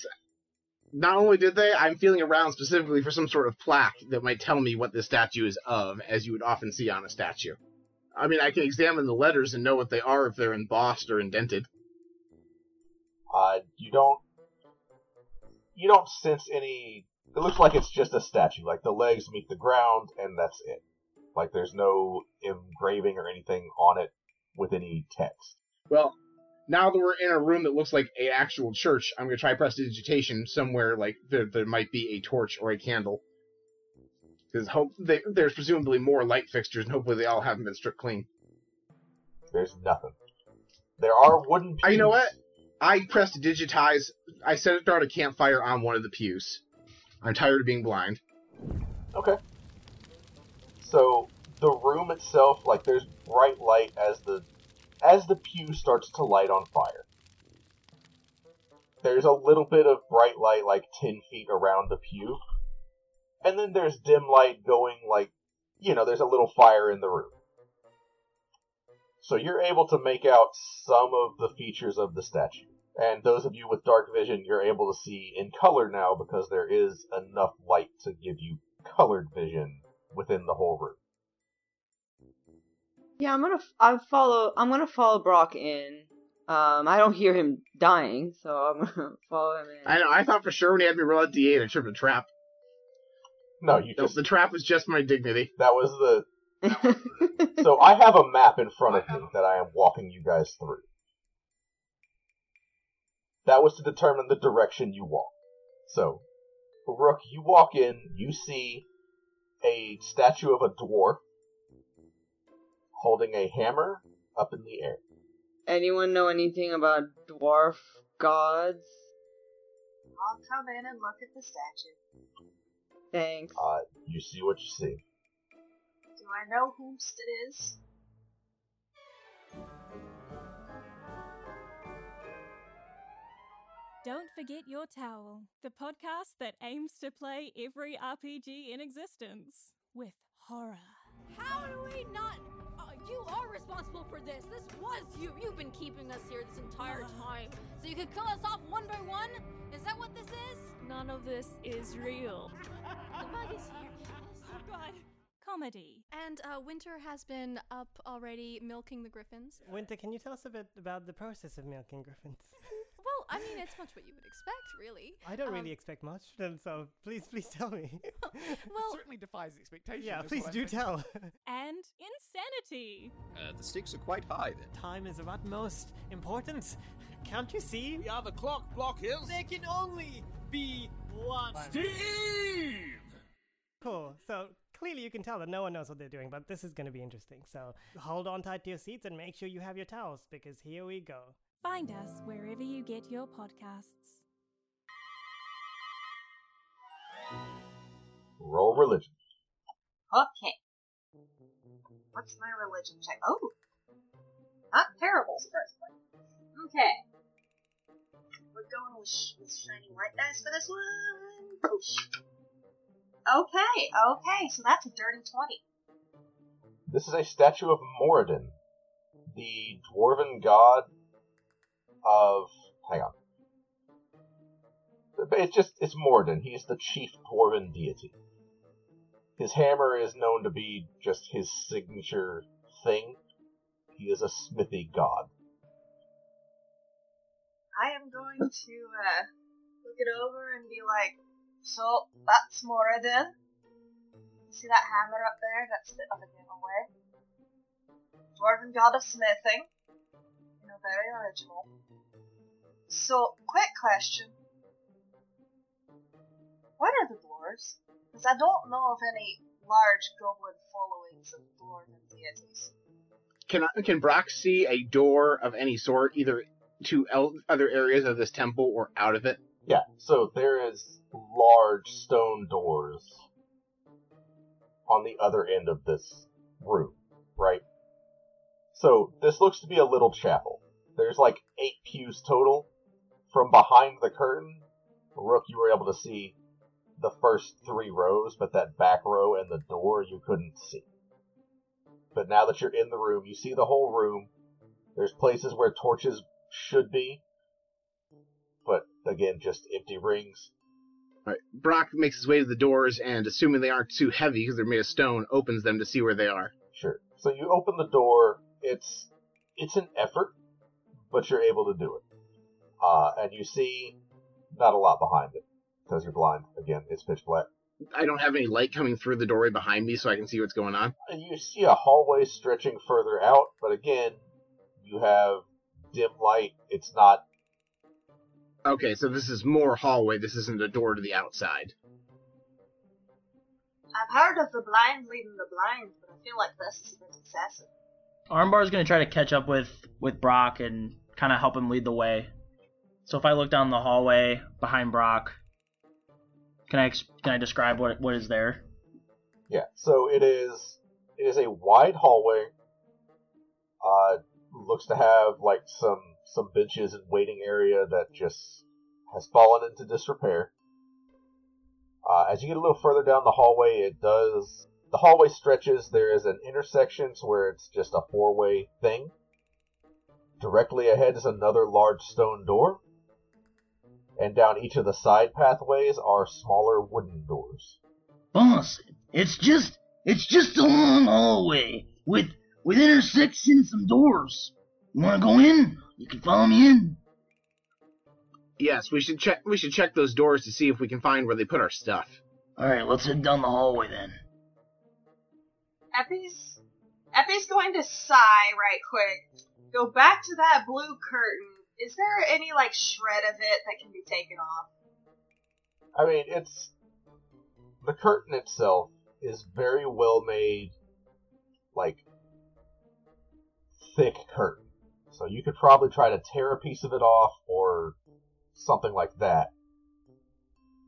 [SPEAKER 4] Not only did they, I'm feeling around specifically for some sort of plaque that might tell me what this statue is of, as you would often see on a statue. I mean, I can examine the letters and know what they are if they're embossed or indented.
[SPEAKER 3] Uh, you don't. You don't sense any. It looks like it's just a statue. Like the legs meet the ground, and that's it. Like there's no engraving or anything on it with any text.
[SPEAKER 4] Well, now that we're in a room that looks like an actual church, I'm gonna try prestidigitation somewhere like there, there might be a torch or a candle. Because hope they, there's presumably more light fixtures, and hopefully they all haven't been stripped clean.
[SPEAKER 3] There's nothing. There are wooden pews.
[SPEAKER 4] Uh, you know what? I prestidigitize. I set it start a campfire on one of the pews. I'm tired of being blind.
[SPEAKER 3] Okay. So the room itself, like there's bright light as the as the pew starts to light on fire. There's a little bit of bright light like ten feet around the pew. And then there's dim light going like you know, there's a little fire in the room. So you're able to make out some of the features of the statue. And those of you with dark vision, you're able to see in color now because there is enough light to give you colored vision within the whole room.
[SPEAKER 6] Yeah, I'm gonna f- I follow. I'm gonna follow Brock in. Um, I don't hear him dying, so I'm gonna follow him in.
[SPEAKER 4] I know. I thought for sure when he had me roll at D8, I tripped a trap.
[SPEAKER 3] No, you just
[SPEAKER 4] the trap was just my dignity.
[SPEAKER 3] that was the so I have a map in front of me that I am walking you guys through. That was to determine the direction you walk. So, Rook, you walk in, you see a statue of a dwarf holding a hammer up in the air.
[SPEAKER 6] Anyone know anything about dwarf gods?
[SPEAKER 5] I'll come in and look at the statue.
[SPEAKER 6] Thanks.
[SPEAKER 3] Uh, you see what you see.
[SPEAKER 5] Do I know whomst it is?
[SPEAKER 9] Don't Forget Your Towel, the podcast that aims to play every RPG in existence with horror.
[SPEAKER 10] How do we not you are responsible for this. This was you. You've been keeping us here this entire time. So you could kill us off one by one? Is that what this is?
[SPEAKER 9] None of this is real.
[SPEAKER 10] The bug is here, Candace.
[SPEAKER 9] Oh god. Comedy.
[SPEAKER 11] And uh, Winter has been up already milking the griffins.
[SPEAKER 12] Winter, can you tell us a bit about the process of milking griffins?
[SPEAKER 11] Well, I mean, it's much what you would expect, really.
[SPEAKER 12] I don't
[SPEAKER 11] Um,
[SPEAKER 12] really expect much, then so please, please tell me.
[SPEAKER 11] Well,
[SPEAKER 2] certainly defies expectation.
[SPEAKER 12] yeah, please do tell.
[SPEAKER 9] And insanity.
[SPEAKER 13] Uh, the stakes are quite high then.
[SPEAKER 12] Time is of utmost importance. Can't you see?
[SPEAKER 13] We Yeah, the clock block is.
[SPEAKER 12] There can only be one.
[SPEAKER 13] Steve!
[SPEAKER 12] Cool. So clearly you can tell that no one knows what they're doing, but this is going to be interesting. So hold on tight to your seats and make sure you have your towels because here we go.
[SPEAKER 9] Find us wherever you get your podcasts.
[SPEAKER 3] Roll religion.
[SPEAKER 5] Okay. What's my religion check? Oh! Not terrible, surprisingly. Okay. We're going with, sh- with shiny white dice for this one. Oh, Boosh. Okay, okay, so that's a dirty 20.
[SPEAKER 3] This is a statue of Moradin, the dwarven god of. Hang on. It's just, it's Moradin. He's the chief dwarven deity. His hammer is known to be just his signature thing. He is a smithy god.
[SPEAKER 5] I am going to uh, look it over and be like, so that's Moradin. See that hammer up there? That's the other giveaway. Dwarven god of smithing. You know, very original. So, quick question. What are the dwarves? Because I don't know of any large goblin followings of dwarven deities.
[SPEAKER 4] Can I- can Brock see a door of any sort, either to el- other areas of this temple or out of it?
[SPEAKER 3] Yeah, so there is large stone doors on the other end of this room, right? So this looks to be a little chapel. There's like eight pews total. From behind the curtain, Rook, you were able to see the first three rows, but that back row and the door you couldn't see. But now that you're in the room, you see the whole room. There's places where torches should be, but again, just empty rings.
[SPEAKER 4] Alright, Brock makes his way to the doors and, assuming they aren't too heavy because they're made of stone, opens them to see where they are.
[SPEAKER 3] Sure. So you open the door. It's it's an effort, but you're able to do it. Uh, and you see not a lot behind it because you're blind. Again, it's pitch black.
[SPEAKER 4] I don't have any light coming through the doorway behind me so I can see what's going on.
[SPEAKER 3] And you see a hallway stretching further out, but again, you have dim light. It's not.
[SPEAKER 4] Okay, so this is more hallway. This isn't a door to the outside.
[SPEAKER 5] I've heard of the blind leading the blind, but I feel like this is an bit excessive.
[SPEAKER 7] Armbar's gonna try to catch up with with Brock and kind of help him lead the way. So if I look down the hallway behind Brock, can I can I describe what what is there?
[SPEAKER 3] Yeah. So it is. It is a wide hallway. Uh, looks to have like some some benches and waiting area that just has fallen into disrepair. Uh, as you get a little further down the hallway, it does. The hallway stretches. There is an intersection where it's just a four way thing. Directly ahead is another large stone door. And down each of the side pathways are smaller wooden doors.
[SPEAKER 8] Boss, it's just it's just a long hallway with with intersections and some doors. You wanna go in? You can follow me in.
[SPEAKER 4] Yes, we should check. We should check those doors to see if we can find where they put our stuff.
[SPEAKER 8] All right, let's head down the hallway then.
[SPEAKER 5] Epi's Epi's going to sigh right quick. Go back to that blue curtain. Is there any like shred of it that can be taken off?
[SPEAKER 3] I mean, it's the curtain itself is very well made, like thick curtain. So you could probably try to tear a piece of it off or something like that.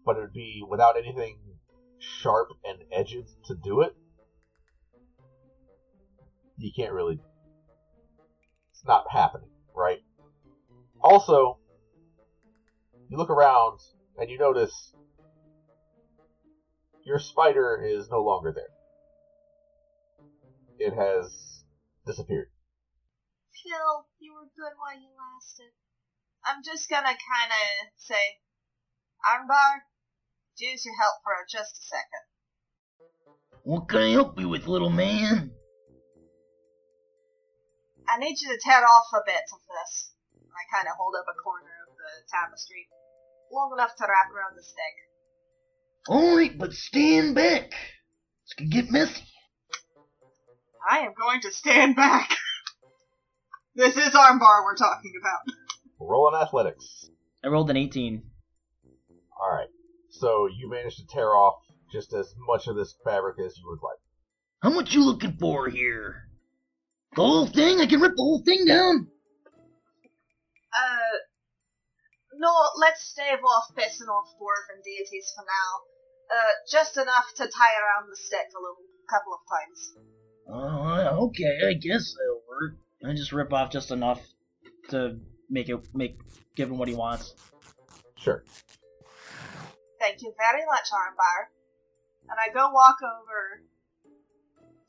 [SPEAKER 3] But it would be without anything sharp and edged to do it. You can't really. It's not happening, right? Also, You look around and you notice your spider is no longer there. It has disappeared.
[SPEAKER 5] Phil, you were good while you lasted. I'm just gonna kinda say, Armbar, use your help for just a second.
[SPEAKER 8] What can I help you with, little man?
[SPEAKER 5] I need you to tear off a bit of this. I kinda hold up a corner of the tapestry. Long enough to wrap around the stick.
[SPEAKER 8] Alright, but stand back. This could get messy.
[SPEAKER 5] I am going to stand back. this is Armbar we're talking about.
[SPEAKER 3] Roll an athletics.
[SPEAKER 7] I rolled an 18.
[SPEAKER 3] Alright. So you managed to tear off just as much of this fabric as you would like.
[SPEAKER 8] How much you looking for here? The whole thing? I can rip the whole thing down?
[SPEAKER 5] Uh, no, let's stave off pissing off dwarven deities for now. Uh, just enough to tie around the stick a little couple of times.
[SPEAKER 8] Uh, okay, I guess that'll work.
[SPEAKER 7] I just rip off just enough to make it make give him what he wants.
[SPEAKER 3] Sure.
[SPEAKER 5] Thank you very much, Armbar. And I go walk over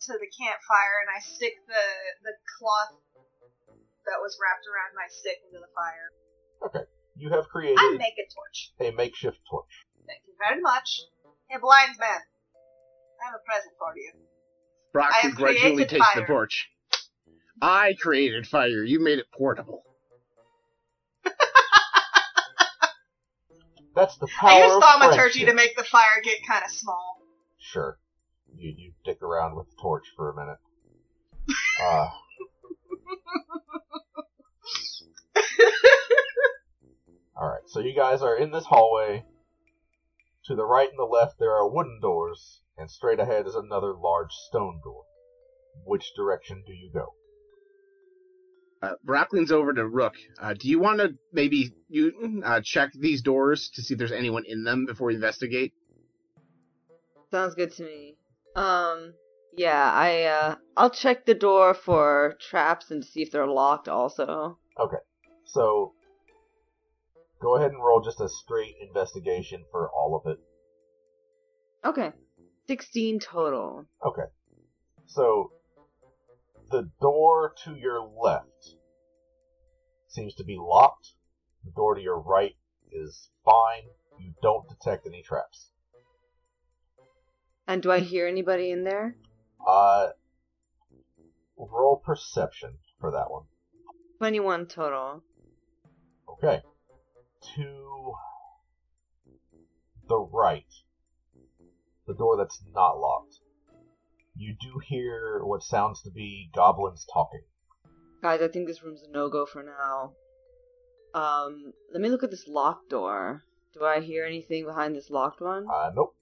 [SPEAKER 5] to the campfire and I stick the the cloth that was wrapped around my stick into the fire.
[SPEAKER 3] Okay. You have created
[SPEAKER 5] I make a torch.
[SPEAKER 3] a makeshift torch.
[SPEAKER 5] Thank you very much. Hey, blind man. I have a present for you.
[SPEAKER 4] Brock
[SPEAKER 5] I have
[SPEAKER 4] begrudgingly
[SPEAKER 5] created
[SPEAKER 4] takes
[SPEAKER 5] fire.
[SPEAKER 4] the torch. I created fire. You made it portable.
[SPEAKER 3] That's the power
[SPEAKER 5] I used
[SPEAKER 3] of
[SPEAKER 5] thaumaturgy
[SPEAKER 3] friendship.
[SPEAKER 5] to make the fire get kind of small.
[SPEAKER 3] Sure. You you dick around with the torch for a minute. Uh, Alright, so you guys are in this hallway. To the right and the left there are wooden doors, and straight ahead is another large stone door. Which direction do you go?
[SPEAKER 4] Uh, Brock leans over to Rook. Uh, do you want to maybe you uh, check these doors to see if there's anyone in them before we investigate?
[SPEAKER 6] Sounds good to me. Um, yeah, I uh, I'll check the door for traps and see if they're locked. Also,
[SPEAKER 3] Okay, so go ahead and roll just a straight investigation for all of it.
[SPEAKER 6] okay, sixteen total.
[SPEAKER 3] Okay. So the door to your left seems to be locked. The door to your right is fine. You don't detect any traps.
[SPEAKER 6] And do I hear anybody in there?
[SPEAKER 3] Uh roll perception for that one.
[SPEAKER 6] Twenty-one total.
[SPEAKER 3] Okay. To the right. The door that's not locked. You do hear what sounds to be goblins talking.
[SPEAKER 6] Guys, I think this room's a no-go for now. Um, let me look at this locked door. Do I hear anything behind this locked one?
[SPEAKER 3] Uh nope.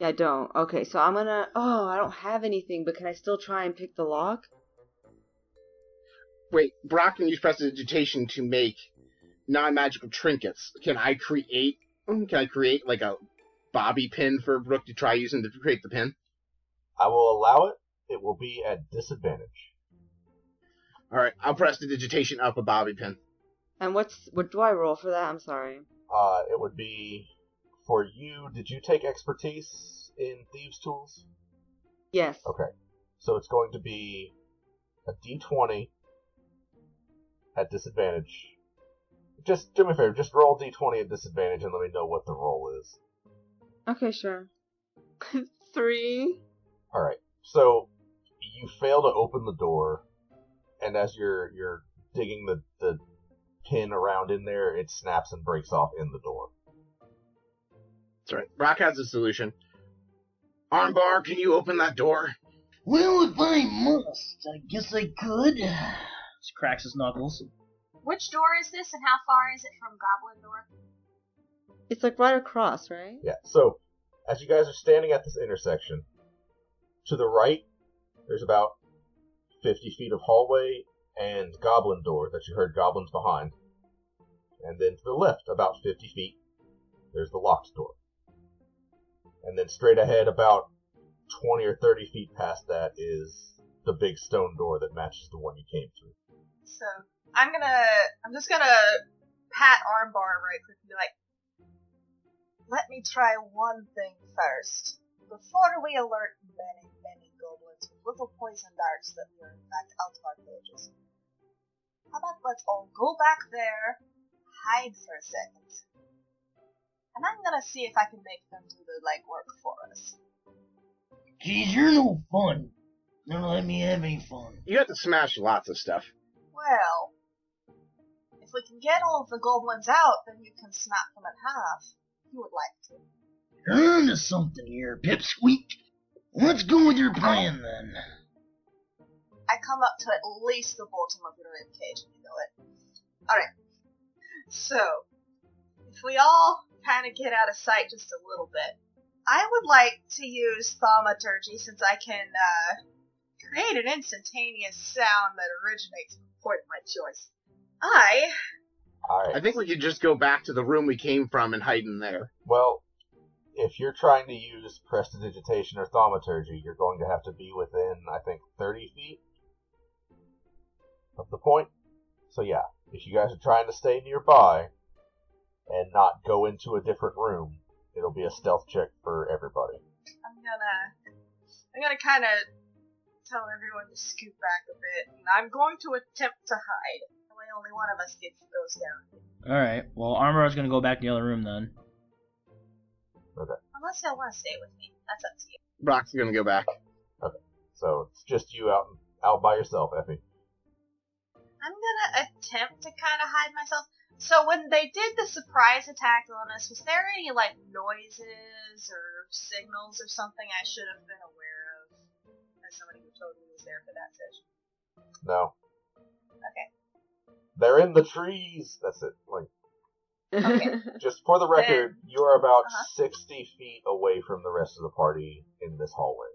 [SPEAKER 6] Yeah, I don't. Okay, so I'm gonna. Oh, I don't have anything, but can I still try and pick the lock?
[SPEAKER 4] Wait, Brock can use prestidigitation to make non-magical trinkets. Can I create? Can I create like a bobby pin for Rook to try using to create the pin?
[SPEAKER 3] I will allow it. It will be at disadvantage.
[SPEAKER 4] All right, I'll press the prestidigitation up a bobby pin.
[SPEAKER 6] And what's what do I roll for that? I'm sorry.
[SPEAKER 3] Uh, it would be for you. Did you take expertise in thieves' tools?
[SPEAKER 6] Yes.
[SPEAKER 3] Okay, so it's going to be a D20 at disadvantage. Just do me a favor. Just roll D20 at disadvantage and let me know what the roll is.
[SPEAKER 6] Okay, sure. Three.
[SPEAKER 3] All right. So you fail to open the door, and as you're you're digging the the pin around in there, it snaps and breaks off in the door.
[SPEAKER 4] That's right. Brock has a solution. Armbar, can you open that door?
[SPEAKER 8] Well, if I must, I guess I could.
[SPEAKER 7] Just cracks his knuckles.
[SPEAKER 10] Which door is this, and how far is it from Goblin Door?
[SPEAKER 6] It's like right across, right?
[SPEAKER 3] Yeah. So as you guys are standing at this intersection, to the right, there's about 50 feet of hallway and goblin door that you heard goblins behind. And then to the left, about 50 feet, there's the locked door. And then straight ahead, about 20 or 30 feet past that, is the big stone door that matches the one you came through.
[SPEAKER 5] So I'm gonna, I'm just gonna pat Armbar right quick and be like, let me try one thing first. Before we alert many, many goblins with little poison darts that were in fact out of our cages. How about let's all go back there, hide for a second. And I'm gonna see if I can make them do the legwork for us.
[SPEAKER 8] Geez, you're no fun. Don't let me have any fun.
[SPEAKER 4] You have to smash lots of stuff.
[SPEAKER 5] Well, if we can get all of the goblins out, then you can snap them in half. You would like to.
[SPEAKER 8] You're onto something here, Pipsqueak. Let's go with your plan then.
[SPEAKER 5] I come up to at least the bottom of your rib cage and you know it. Alright. So, if we all kind of get out of sight just a little bit, I would like to use thaumaturgy since I can uh, create an instantaneous sound that originates from point of my choice. I
[SPEAKER 3] Alright.
[SPEAKER 4] I think we could just go back to the room we came from and hide in there.
[SPEAKER 3] Well, if you're trying to use prestidigitation or thaumaturgy, you're going to have to be within, I think, 30 feet of the point. So yeah, if you guys are trying to stay nearby and not go into a different room, it'll be a stealth check for everybody.
[SPEAKER 5] I'm gonna I'm gonna kind of tell everyone to scoot back a bit, and I'm going to attempt to hide. That way, only one of us gets goes down.
[SPEAKER 7] All right. Well, Armbar's gonna go back to the other room then.
[SPEAKER 3] Okay.
[SPEAKER 5] Unless y'all want to stay with me, that's up to you.
[SPEAKER 4] Brock's gonna go back.
[SPEAKER 3] Okay, so it's just you out out by yourself, Effie.
[SPEAKER 5] I'm gonna attempt to kind of hide myself. So when they did the surprise attack on us, was there any like noises or signals or something I should have been aware of as somebody who totally was there for that session?
[SPEAKER 3] No.
[SPEAKER 5] Okay.
[SPEAKER 3] They're in the trees. That's it. Like
[SPEAKER 5] Okay.
[SPEAKER 3] just for the record, you are about
[SPEAKER 5] Uh-huh.
[SPEAKER 3] 60 feet away from the rest of the party in this hallway.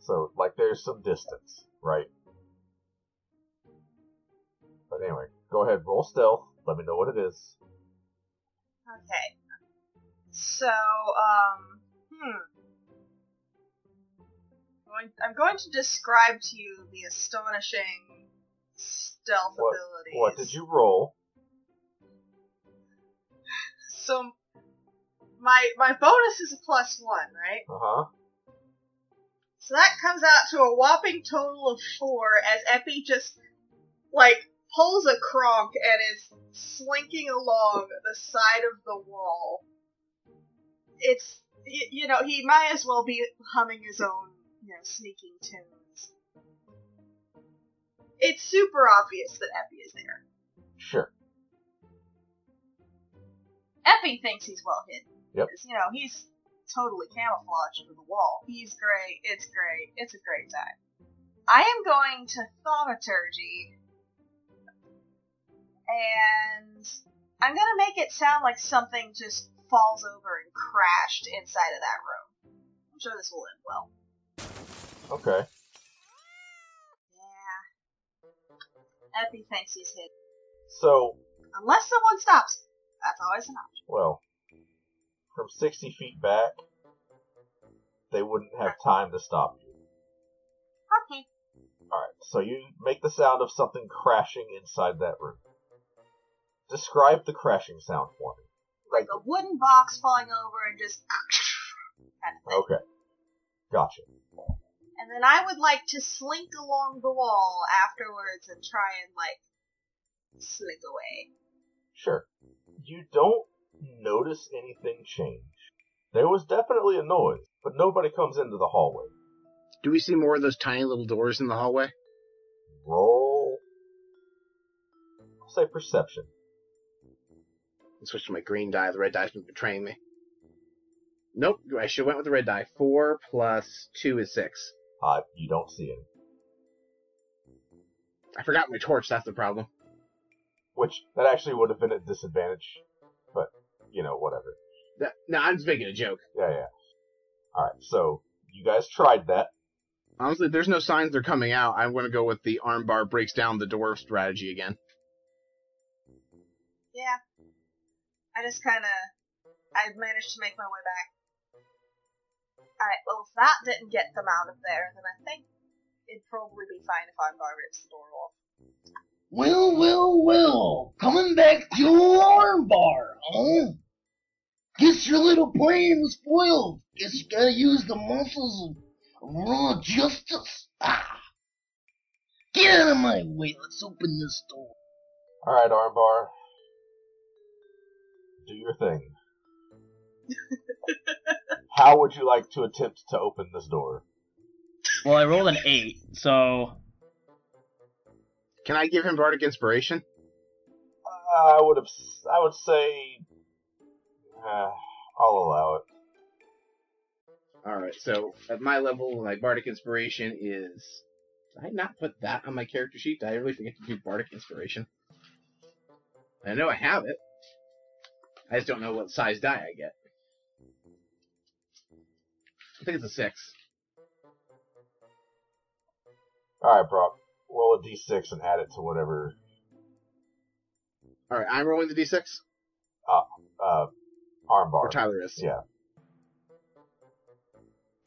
[SPEAKER 3] So, like, there's some distance, right? But anyway, go ahead, roll stealth. Let me know what it is.
[SPEAKER 5] Okay. So, um, hmm. Going- I'm going to describe to you the astonishing stealth
[SPEAKER 3] What,
[SPEAKER 5] abilities.
[SPEAKER 3] what did you roll?
[SPEAKER 5] So, my my bonus is a plus one, right?
[SPEAKER 3] Uh huh.
[SPEAKER 5] So that comes out to a whopping total of four as Epi just, like, pulls a Kronk and is slinking along the side of the wall. It's, you know, he might as well be humming his own, you know, sneaking tunes. It's super obvious that Epi is there.
[SPEAKER 3] Sure.
[SPEAKER 5] Epi thinks he's well hidden.
[SPEAKER 3] Yep.
[SPEAKER 5] you know, he's totally camouflaged under the wall. He's great. It's great. It's a great time. I am going to thaumaturgy, and I'm gonna make it sound like something just falls over and crashed inside of that room. I'm sure this will end well.
[SPEAKER 3] Okay.
[SPEAKER 5] Yeah. Epi thinks he's hit.
[SPEAKER 3] So,
[SPEAKER 5] Unless someone stops. That's always an option.
[SPEAKER 3] well, from 60 feet back, they wouldn't have time to stop you.
[SPEAKER 5] Okay.
[SPEAKER 3] Alright, so you make the sound of something crashing inside that room. Describe the crashing sound for me.
[SPEAKER 5] Like a wooden box falling over and just kind of.
[SPEAKER 3] Okay. Gotcha.
[SPEAKER 5] And then I would like to slink along the wall afterwards and try and like slink away.
[SPEAKER 3] Sure. You don't notice anything change. There was definitely a noise, but nobody comes into the hallway.
[SPEAKER 4] Do we see more of those tiny little doors in the hallway?
[SPEAKER 3] Roll. I'll say perception.
[SPEAKER 4] Let's switch to my green die. The red die's been betraying me. Nope, I should have went with the red die. Four plus two is six.
[SPEAKER 3] Uh, you don't see any.
[SPEAKER 4] I forgot my torch. That's the problem.
[SPEAKER 3] Which, that actually would have been a disadvantage. But, you know, whatever.
[SPEAKER 4] That, no, I'm just making a joke.
[SPEAKER 3] Yeah, yeah. Alright, so, you guys tried that.
[SPEAKER 4] Honestly, there's no signs they're coming out, I'm going to go with the armbar breaks down the door strategy again.
[SPEAKER 5] Yeah. I just kind of I managed to make my way back. Alright, well if that didn't get them out of there, then I think it'd probably be fine if Armbar rips the door off.
[SPEAKER 8] Well, well, well. Coming back to your armbar, huh? Guess your little plan was foiled. Guess you gotta use the muscles of raw justice. Ah! Get out of my way. Let's open this door.
[SPEAKER 3] Alright, Armbar. Do your thing. How would you like to attempt to open this door?
[SPEAKER 7] Well, I rolled an eight, so
[SPEAKER 4] Can I give him bardic inspiration?
[SPEAKER 3] I would have. I would say. Uh, I'll allow it.
[SPEAKER 4] All right. So at my level, my bardic inspiration is. Did I not put that on my character sheet? Did I really forget to do bardic inspiration? I know I have it. I just don't know what size die I get. I think it's a six.
[SPEAKER 3] Alright, Brock. Roll a d6 and add it to whatever.
[SPEAKER 4] All right, I'm rolling the d6.
[SPEAKER 3] Uh, uh, armbar.
[SPEAKER 4] Or Tyler is.
[SPEAKER 3] Yeah.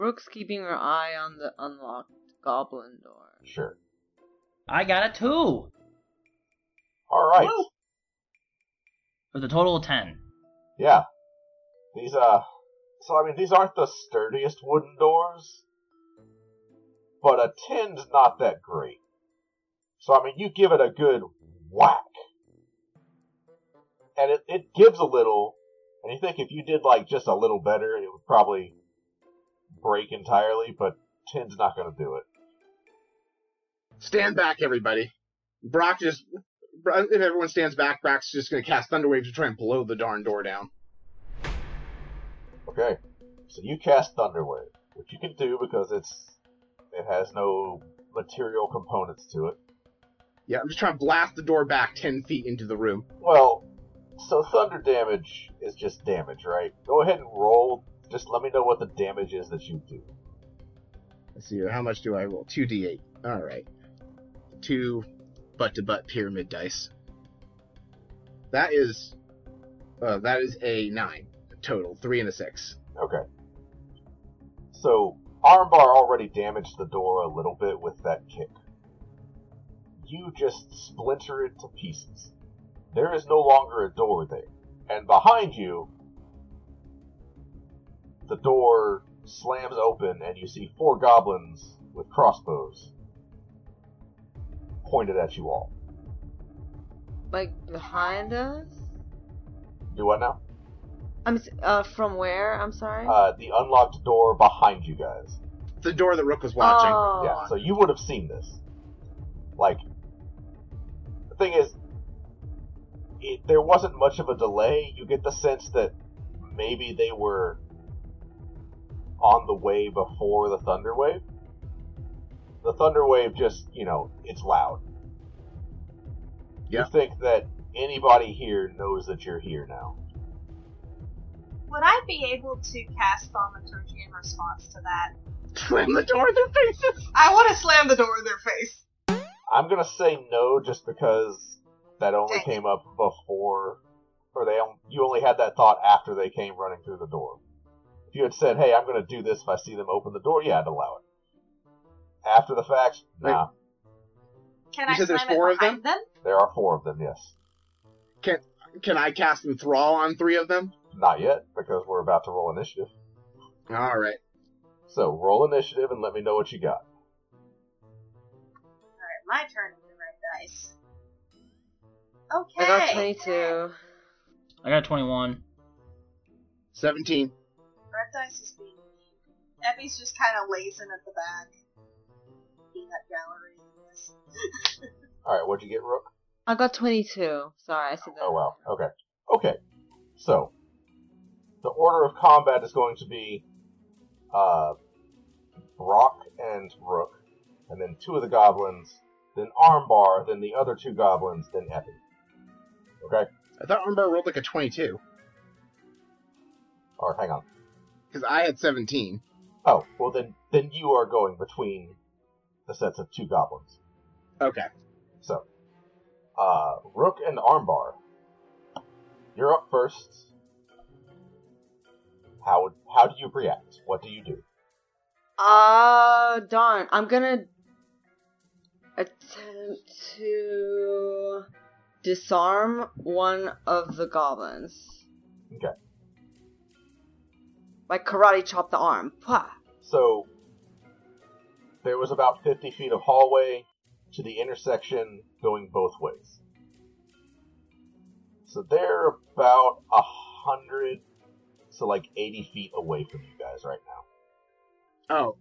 [SPEAKER 6] Rook's keeping her eye on the unlocked goblin door.
[SPEAKER 3] Sure.
[SPEAKER 7] I got a two
[SPEAKER 3] Alright.
[SPEAKER 7] For the total of ten.
[SPEAKER 3] Yeah. These, uh. So, I mean, these aren't the sturdiest wooden doors. But a 10's not that great. So, I mean, you give it a good whack. And it, it gives a little. And you think if you did, like, just a little better, it would probably break entirely, but 10's not gonna do it.
[SPEAKER 4] Stand back, everybody. Brock just. If everyone stands back, Brock's just going to cast Thunderwave to try and blow the darn door down.
[SPEAKER 3] Okay. So you cast Thunderwave, which you can do because it's it has no material components to it.
[SPEAKER 4] Yeah, I'm just trying to blast the door back 10 feet into the room.
[SPEAKER 3] Well, so thunder damage is just damage, right? Go ahead and roll. Just let me know what the damage is that you do.
[SPEAKER 4] Let's see, how much do I roll? 2d8. Alright. Two butt to butt pyramid dice. That is. Uh, that is a 9 total. 3 and a 6.
[SPEAKER 3] Okay. So Armbar already damaged the door a little bit with that kick. You just splinter it to pieces. There is no longer a door there. And behind you, the door slams open and you see four goblins with crossbows pointed at you all.
[SPEAKER 6] Like behind us?
[SPEAKER 3] Do what now?
[SPEAKER 6] I'm uh from where? I'm sorry.
[SPEAKER 3] Uh, the unlocked door behind you guys.
[SPEAKER 4] The door that Rook was watching.
[SPEAKER 6] Oh.
[SPEAKER 3] Yeah, so you would have seen this. Like, the thing is, it, there wasn't much of a delay. You get the sense that maybe they were on the way before the thunder wave. The thunder wave just, you know, it's loud.
[SPEAKER 4] Yeah.
[SPEAKER 3] You think that anybody here knows that you're here now.
[SPEAKER 5] Would I be able to cast thaumaturgy in response to that?
[SPEAKER 4] Slam the door in their faces!
[SPEAKER 5] I want to slam the door in their face.
[SPEAKER 3] I'm gonna say no, just because that only
[SPEAKER 5] Dang
[SPEAKER 3] came up before, or they on- you only had that thought after they came running through the door. If you had said, "Hey, I'm gonna do this if I see them open the door," yeah, I'd allow it. After the fact, nah.
[SPEAKER 5] Can
[SPEAKER 4] You
[SPEAKER 5] I
[SPEAKER 4] said there's
[SPEAKER 5] slam it
[SPEAKER 4] four of
[SPEAKER 5] behind them?
[SPEAKER 3] There are four of them, yes.
[SPEAKER 4] Can can I cast Enthrall on three of them?
[SPEAKER 3] Not yet, because we're about to roll initiative.
[SPEAKER 4] Alright.
[SPEAKER 3] So roll initiative and let me know what you got.
[SPEAKER 5] Alright, my turn with the red dice. Okay.
[SPEAKER 6] I got 22.
[SPEAKER 7] I got 21.
[SPEAKER 4] 17.
[SPEAKER 5] Red dice is being mean. Epi's just kind of lazing at the back. Peanut gallery.
[SPEAKER 3] All right, what'd you get, Rook?
[SPEAKER 6] I got 22. Sorry, I said oh, that.
[SPEAKER 3] Oh wow. Okay. Okay. So the order of combat is going to be uh Brock and Rook, and then two of the goblins, then Armbar, then the other two goblins, then Epi. Okay?
[SPEAKER 4] I thought Armbar rolled like a 22.
[SPEAKER 3] Or hang on.
[SPEAKER 4] Because I had 17.
[SPEAKER 3] Oh, well then then you are going between the sets of two goblins.
[SPEAKER 4] Okay.
[SPEAKER 3] So uh Rook and Armbar. You're up first. How would how do you react? What do you do?
[SPEAKER 6] Uh, darn. I'm gonna. attempt to disarm one of the goblins.
[SPEAKER 3] Okay.
[SPEAKER 6] Like karate chop the arm. Pah!
[SPEAKER 3] So there was about 50 feet of hallway to the intersection going both ways. So they're about a hundred, so like 80 feet away from you guys right now.
[SPEAKER 4] Oh,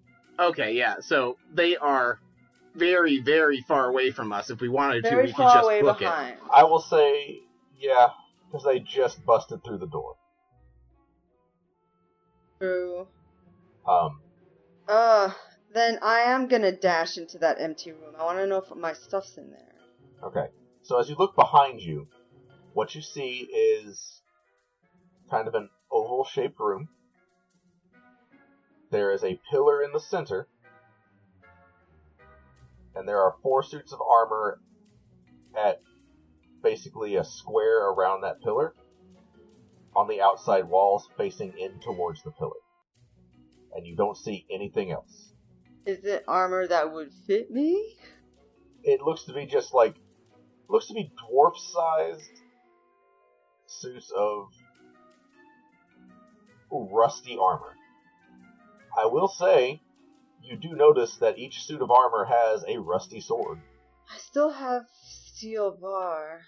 [SPEAKER 4] okay, yeah. So they are very, very far away from us. If we wanted to,
[SPEAKER 6] Very
[SPEAKER 4] we could just
[SPEAKER 6] away
[SPEAKER 4] book
[SPEAKER 6] behind.
[SPEAKER 3] I will say, yeah, because they just busted through the door.
[SPEAKER 6] True.
[SPEAKER 3] Um,
[SPEAKER 6] Uh, then I am gonna dash into that empty room. I want to know if my stuff's in there.
[SPEAKER 3] Okay. So as you look behind you, what you see is kind of an oval shaped room. There is a pillar in the center. And there are four suits of armor at basically a square around that pillar on the outside walls facing in towards the pillar. And you don't see anything else.
[SPEAKER 6] Is it armor that would fit me?
[SPEAKER 3] it looks to be just like looks to be dwarf sized suits of rusty armor. I will say you do notice that each suit of armor has a rusty sword.
[SPEAKER 6] I still have steel bar.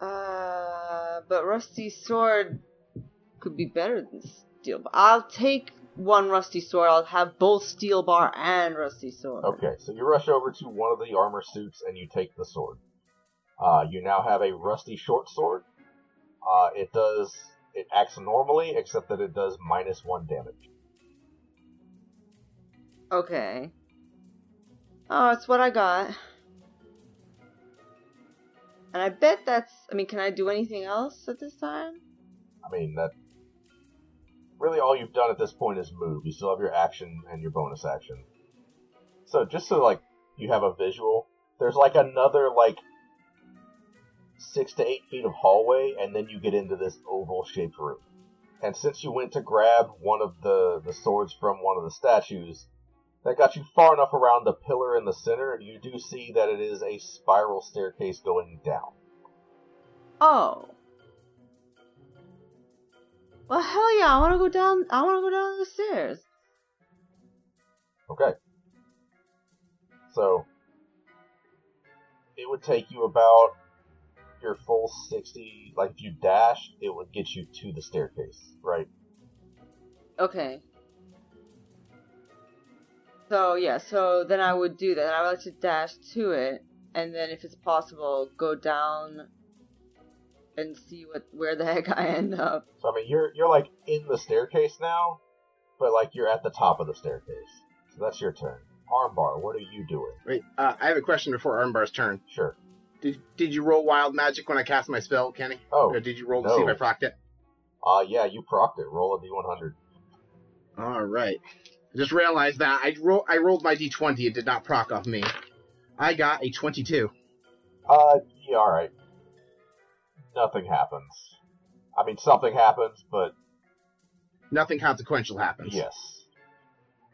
[SPEAKER 6] Uh, but rusty sword could be better than steel bar. I'll take one rusty sword. I'll have both steel bar and rusty sword.
[SPEAKER 3] Okay, so you rush over to one of the armor suits and you take the sword. Uh, you now have a rusty short sword. Uh, it does it acts normally, except that it does minus one damage.
[SPEAKER 6] Okay. Oh, it's what I got. And I bet that's. I mean, can I do anything else at this time?
[SPEAKER 3] I mean, that really all you've done at this point is move. You still have your action and your bonus action. So just so like you have a visual, there's like another like six to eight feet of hallway, and then you get into this oval-shaped room. And since you went to grab one of the the swords from one of the statues, that got you far enough around the pillar in the center, you do see that it is a spiral staircase going down.
[SPEAKER 6] Oh. Well, hell yeah! I want to go down. I want to go down the stairs.
[SPEAKER 3] Okay. So it would take you about your full 60 like if you dash, it would get you to the staircase right
[SPEAKER 6] Okay. So yeah, so then I would do that. I would like to dash to it, and then if it's possible, go down and see what where the heck I end up.
[SPEAKER 3] so i mean you're you're like in the staircase now but like you're at the top of the staircase so that's your turn armbar what are you doing
[SPEAKER 4] Wait, uh, I have a question before Armbar's turn.
[SPEAKER 3] sure
[SPEAKER 4] Did Did you roll wild magic when I cast my spell, Kenny?
[SPEAKER 3] Oh,
[SPEAKER 4] Or did you roll to see if. I procced it?
[SPEAKER 3] uh yeah you procced it roll a d100
[SPEAKER 4] All right. I just realized that I roll I rolled my d20. It did not proc off me. I got a 22.
[SPEAKER 3] uh yeah all right nothing happens i mean something happens but
[SPEAKER 4] Nothing consequential happens.
[SPEAKER 3] Yes.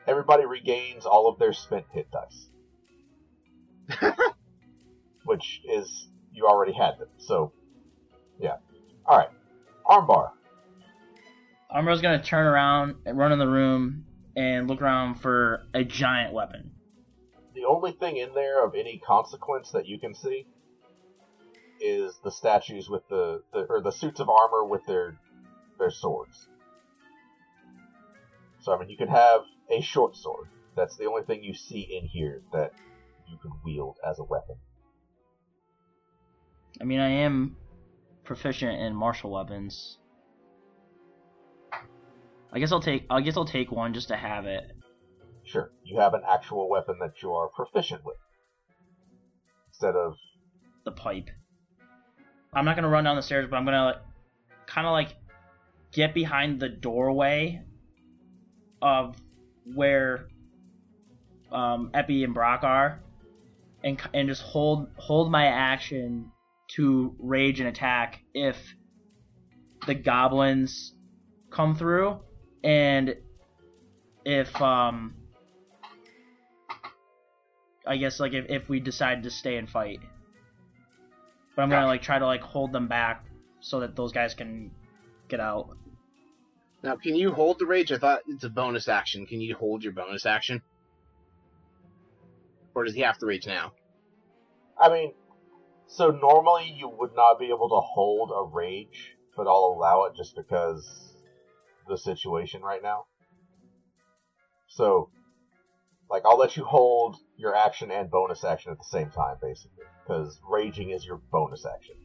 [SPEAKER 3] Everybody regains all of their spent hit dice. Which is, you already had them, so, yeah. Alright. Armbar.
[SPEAKER 7] Armbar's gonna turn around and run in the room and look around for a giant weapon.
[SPEAKER 3] The only thing in there of any consequence that you can see is the statues with the, the or the suits of armor with their their swords. So I mean you could have a short sword. That's the only thing you see in here that you could wield as a weapon.
[SPEAKER 7] I mean, I am proficient in martial weapons. I guess I'll take. I guess I'll take one just to have it.
[SPEAKER 3] Sure, you have an actual weapon that you are proficient with. Instead of
[SPEAKER 7] The pipe. I'm not gonna run down the stairs, but I'm gonna like, kind of like get behind the doorway of where um, Epi and Brock are, and and just hold hold my action to rage and attack if the goblins come through, and if um I guess like if, if we decide to stay and fight. But I'm gonna like try to like hold them back so that those guys can get out.
[SPEAKER 4] Now, can you hold the rage? I thought it's a bonus action. Can you hold your bonus action? Or does he have to rage now?
[SPEAKER 3] I mean, so normally you would not be able to hold a rage, but I'll allow it just because the situation right now. So, like, I'll let you hold your action and bonus action at the same time, basically, because raging is your bonus action.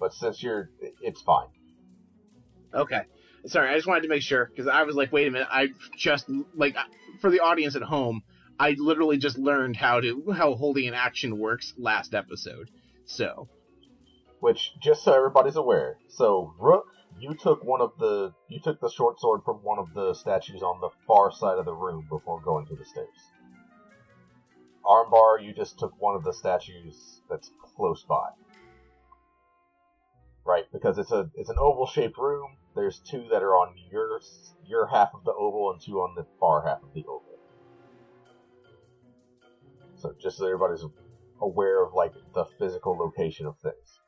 [SPEAKER 3] But since you're, it's fine.
[SPEAKER 4] Okay. Sorry, I just wanted to make sure because I was like, wait a minute, I just like for the audience at home, I literally just learned how to how holding an action works last episode. So,
[SPEAKER 3] Which, just so everybody's aware, so Rook, you took one of the, you took the short sword from one of the statues on the far side of the room before going to the stairs. Armbar, you just took one of the statues that's close by. Right, because it's a it's an oval shaped room. There's two that are on your your half of the oval and two on the far half of the oval. So just so everybody's aware of like the physical location of things.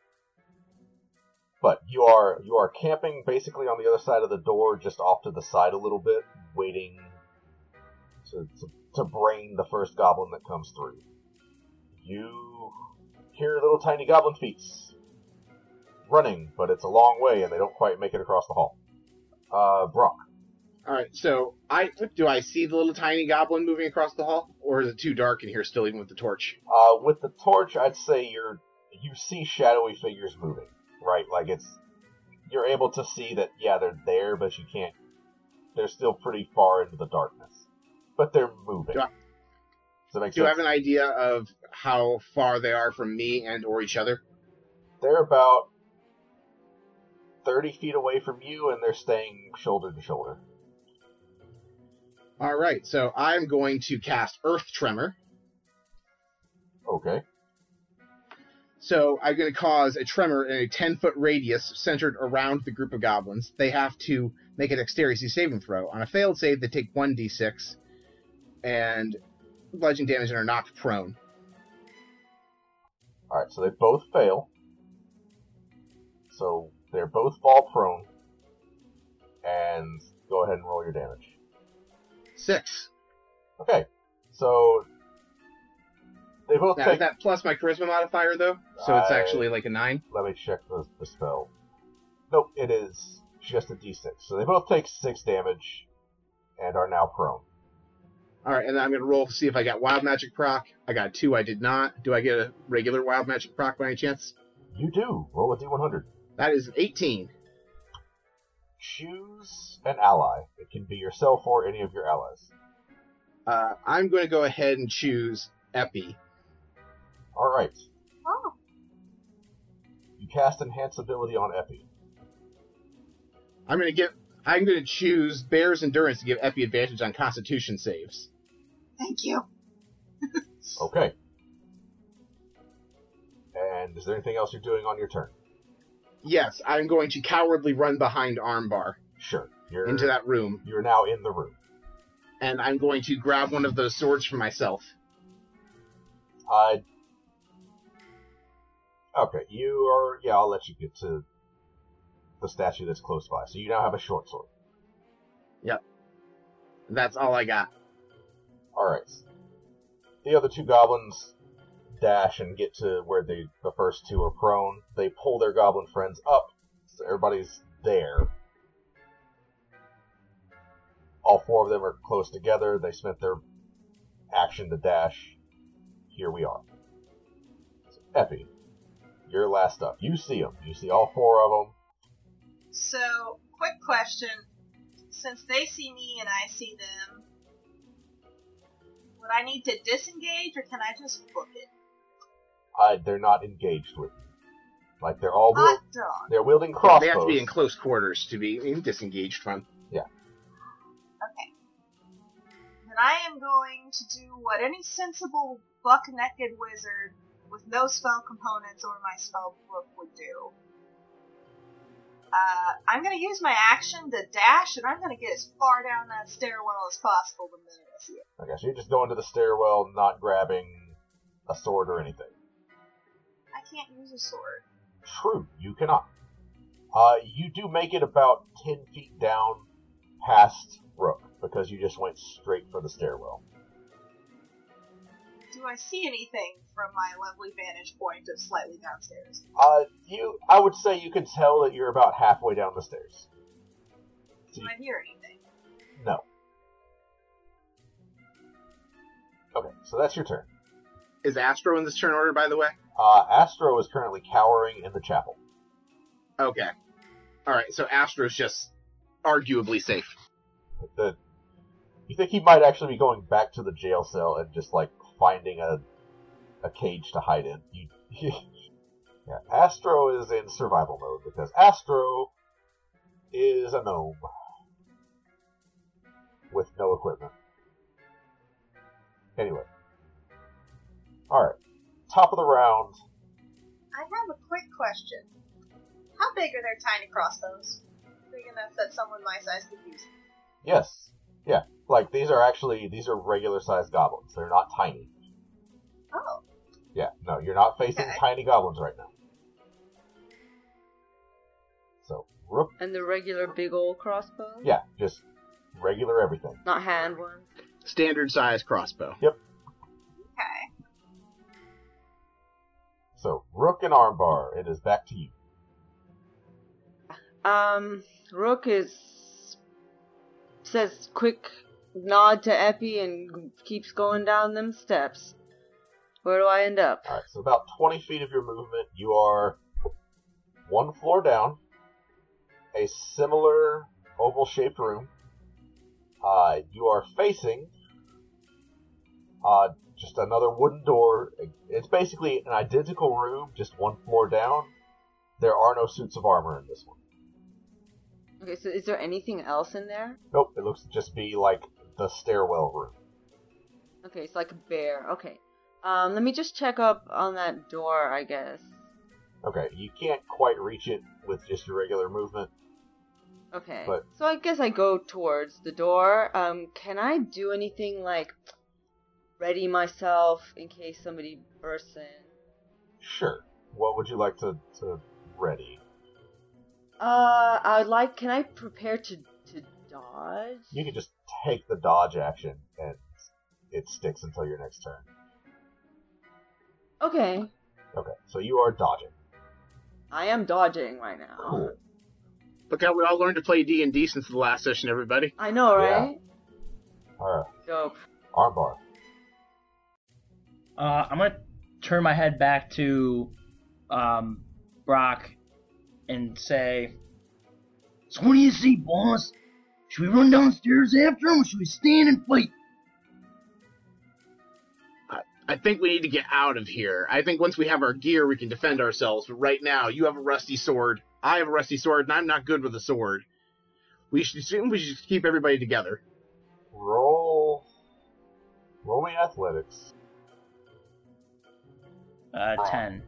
[SPEAKER 3] But you are you are camping basically on the other side of the door, just off to the side a little bit, waiting to to, to brain the first goblin that comes through. You hear little tiny goblin feet running, but it's a long way and they don't quite make it across the hall. Uh, Brock.
[SPEAKER 4] All right. So, I do I see the little tiny goblin moving across the hall, or is it too dark in here still, even with the torch?
[SPEAKER 3] Uh, with the torch, I'd say you're you see shadowy figures moving, right? Like it's you're able to see that yeah they're there, but you can't. They're still pretty far into the darkness, but they're moving.
[SPEAKER 4] Do I-
[SPEAKER 3] Does that make
[SPEAKER 4] Do you
[SPEAKER 3] sense?
[SPEAKER 4] have an idea of how far they are from me and or each other?
[SPEAKER 3] They're about thirty feet away from you, and they're staying shoulder to shoulder.
[SPEAKER 4] All right. So I'm going to cast Earth Tremor.
[SPEAKER 3] Okay.
[SPEAKER 4] So I'm going to cause a tremor in a 10 foot radius centered around the group of goblins. They have to make a dexterity saving throw. On a failed save, they take 1d6 and bludgeoning damage and are knocked prone.
[SPEAKER 3] All right, so they both fail. So they're both fall prone, and go ahead and roll your damage.
[SPEAKER 4] Six.
[SPEAKER 3] Okay, so they both
[SPEAKER 4] Now,
[SPEAKER 3] take.
[SPEAKER 4] is that plus my charisma modifier, though? So it's actually like a 9?
[SPEAKER 3] Let me check the, the spell. Nope, it is just a d6. So they both take six damage, and are now prone.
[SPEAKER 4] All right, and then I'm going to roll to see if I got wild magic proc. I got two. I did not. Do I get a regular wild magic proc by any chance?
[SPEAKER 3] You do roll a d100.
[SPEAKER 4] That is an 18.
[SPEAKER 3] Choose an ally. It can be yourself or any of your allies.
[SPEAKER 4] Uh, I'm going to go ahead and choose Epi.
[SPEAKER 3] All right.
[SPEAKER 5] Oh,
[SPEAKER 3] You cast enhance ability on Epi.
[SPEAKER 4] I'm going to get. I'm going to choose Bear's Endurance to give Epi advantage on Constitution saves.
[SPEAKER 5] thank you.
[SPEAKER 3] Okay. And is there anything else you're doing on your turn?
[SPEAKER 4] Yes, I'm going to cowardly run behind Armbar
[SPEAKER 3] Sure. You're
[SPEAKER 4] into that room,
[SPEAKER 3] You're now in the room.
[SPEAKER 4] and I'm going to grab one of those swords for myself.
[SPEAKER 3] I. Okay, you are. Yeah, I'll let you get to the statue that's close by. So you now have a short sword. Yep.
[SPEAKER 4] That's all I got.
[SPEAKER 3] All right. The other two goblins dash and get to where the the first two are prone. They pull their goblin friends up, so everybody's there. All four of them are close together. They spent their action to dash. Here we are. So, Epi, you're last up. You see them. You see all four of them.
[SPEAKER 5] So, quick question. Since they see me and I see them, would I need to disengage or can I just book it?
[SPEAKER 3] They're not engaged with you. Like they're all wield- they're wielding crossbows.
[SPEAKER 4] They have to be in close quarters to be disengaged from. Yeah.
[SPEAKER 5] Okay. Then I am going to do what any sensible buck naked wizard with no spell components or my spell book would do. Uh, I'm gonna use my action to dash, and I'm gonna get as far down that stairwell as possible the minute I see it.
[SPEAKER 3] Okay, so you're just going to the stairwell, not grabbing a sword or anything.
[SPEAKER 5] I can't use a sword.
[SPEAKER 3] True, you cannot. Uh, you do make it about 10 feet down past Rook, because you just went straight for the stairwell.
[SPEAKER 5] Do I see anything from my lovely vantage point of slightly downstairs?
[SPEAKER 3] Uh, you, I would say you can tell that you're about halfway down the stairs.
[SPEAKER 5] Do I hear anything?
[SPEAKER 3] No. Okay, so that's your turn.
[SPEAKER 4] Is Astro in this turn order, by the way?
[SPEAKER 3] Uh, Astro is currently cowering in the chapel.
[SPEAKER 4] Okay. Alright, so Astro's just arguably safe.
[SPEAKER 3] The, you think he might actually be going back to the jail cell and just like finding a a cage to hide in? You, yeah, Astro is in survival mode because Astro is a gnome with no equipment. Anyway, all right, top of the round.
[SPEAKER 5] I have a quick question. How big are their tiny crossbows? Big enough that someone my size could use them.
[SPEAKER 3] Yes, yeah, like these are actually these are regular sized goblins. They're not tiny.
[SPEAKER 5] Oh.
[SPEAKER 3] Yeah, no, you're not facing
[SPEAKER 5] Okay.
[SPEAKER 3] tiny goblins right now. So, Rook,
[SPEAKER 6] And the regular big old crossbow?
[SPEAKER 3] yeah, just regular everything.
[SPEAKER 6] Not hand ones.
[SPEAKER 4] Standard size crossbow.
[SPEAKER 3] Yep. So, Rook and Armbar, it is back to you.
[SPEAKER 6] Um, Rook is says quick nod to Epi and keeps going down them steps. Where do I end up?
[SPEAKER 3] Alright, so about 20 feet of your movement, you are one floor down, a similar oval shaped room. Uh, you are facing uh, just another wooden door. It's basically an identical room, just one floor down. There are no suits of armor in this one.
[SPEAKER 6] Okay, so is there anything else in there?
[SPEAKER 3] Nope, it looks to just be like the stairwell room.
[SPEAKER 6] Okay, it's like a bear. Okay. Um, let me just check up on that door, I guess.
[SPEAKER 3] Okay, you can't quite reach it with just your regular movement.
[SPEAKER 6] Okay.
[SPEAKER 3] But-
[SPEAKER 6] So I guess I go towards the door. Um, can I do anything like ready myself in case somebody bursts in?
[SPEAKER 3] Sure. What would you like to, to ready?
[SPEAKER 6] Uh, I would like. Can I prepare to to dodge?
[SPEAKER 3] You can just take the dodge action and it sticks until your next turn.
[SPEAKER 6] Okay.
[SPEAKER 3] Okay, so you are dodging.
[SPEAKER 6] I am dodging right now.
[SPEAKER 3] Cool.
[SPEAKER 4] Look how we all learned to play D and D since the last session, everybody.
[SPEAKER 6] I know, right? Yeah.
[SPEAKER 3] Alright,
[SPEAKER 6] Dope.
[SPEAKER 3] armbar.
[SPEAKER 7] Uh, I'm gonna turn my head back to um, Brock and say,
[SPEAKER 8] So what do you see, boss? Should we run downstairs after him or should we stand and fight?
[SPEAKER 4] I think we need to get out of here. I think once we have our gear, we can defend ourselves. But right now, you have a rusty sword. I have a rusty sword, and I'm not good with a sword. We should assume we should keep everybody together.
[SPEAKER 3] Roll. Roll me athletics.
[SPEAKER 7] Uh, 10.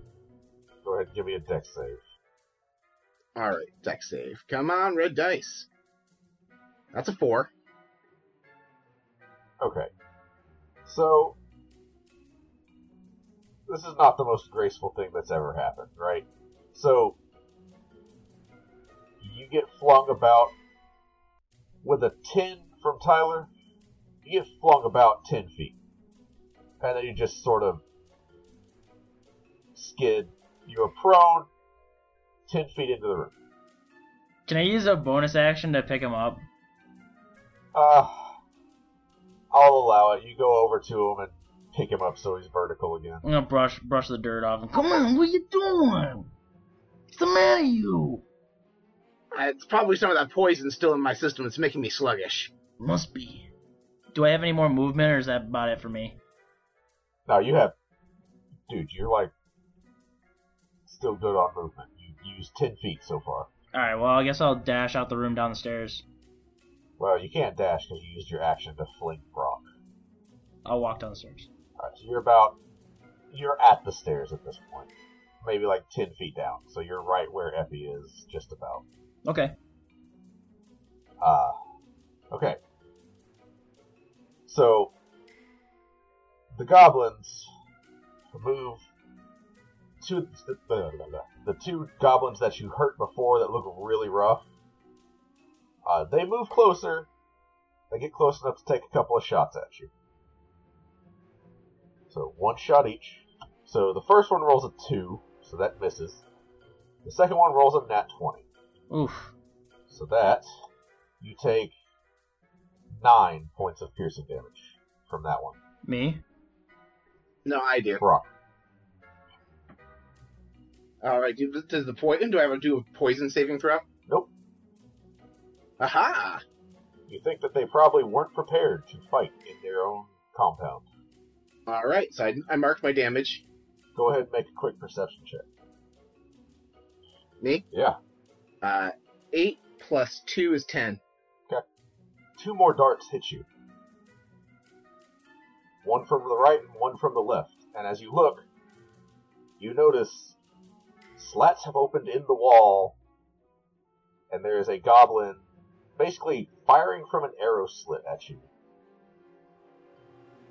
[SPEAKER 3] Go ahead give me a dex save.
[SPEAKER 4] All right, deck save. Come on, red dice. That's a four.
[SPEAKER 3] Okay. So, this is not the most graceful thing that's ever happened, right? So, you get flung about with a 10 from Tyler, you get flung about 10 feet. And then you just sort of skid. You are prone 10 feet into the room.
[SPEAKER 7] Can I use a bonus action to pick him up?
[SPEAKER 3] Uh, I'll allow it. You go over to him and pick him up so he's vertical again.
[SPEAKER 7] I'm gonna brush brush the dirt off him.
[SPEAKER 8] Come on, what are you doing? What's the matter, you?
[SPEAKER 4] Uh, It's probably some of that poison still in my system. It's making me sluggish.
[SPEAKER 8] Must be.
[SPEAKER 7] Do I have any more movement, or is that about it for me?
[SPEAKER 3] No, you have, dude. You're like still good on movement. You used ten feet so far.
[SPEAKER 7] All right. Well, I guess I'll dash out the room down the stairs.
[SPEAKER 3] Well, you can't dash because you used your action to fling Brock.
[SPEAKER 7] I'll walk down the stairs.
[SPEAKER 3] All right, so you're about you're at the stairs at this point, maybe like ten feet down. So you're right where Epi is, just about.
[SPEAKER 7] Okay.
[SPEAKER 3] Uh, okay. So, the goblins move to the, the, the two goblins that you hurt before that look really rough. Uh, they move closer. They get close enough to take a couple of shots at you. So one shot each. So the first one rolls a two, so that misses. The second one rolls a nat twenty.
[SPEAKER 7] Oof.
[SPEAKER 3] So that you take nine points of piercing damage from that one.
[SPEAKER 7] Me?
[SPEAKER 4] No, I do.
[SPEAKER 3] Brock.
[SPEAKER 4] All right. Do, does the poison? Do I have to do a poison saving throw?
[SPEAKER 3] Nope.
[SPEAKER 4] Aha!
[SPEAKER 3] You think that they probably weren't prepared to fight in their own compound.
[SPEAKER 4] All right. So I, I marked my damage.
[SPEAKER 3] Go ahead and make a quick perception check.
[SPEAKER 4] Me?
[SPEAKER 3] Yeah.
[SPEAKER 4] Uh, eight plus two is ten. Okay.
[SPEAKER 3] Two more darts hit you. One from the right and one from the left. And as you look, you notice slats have opened in the wall, and there is a goblin basically firing from an arrow slit at you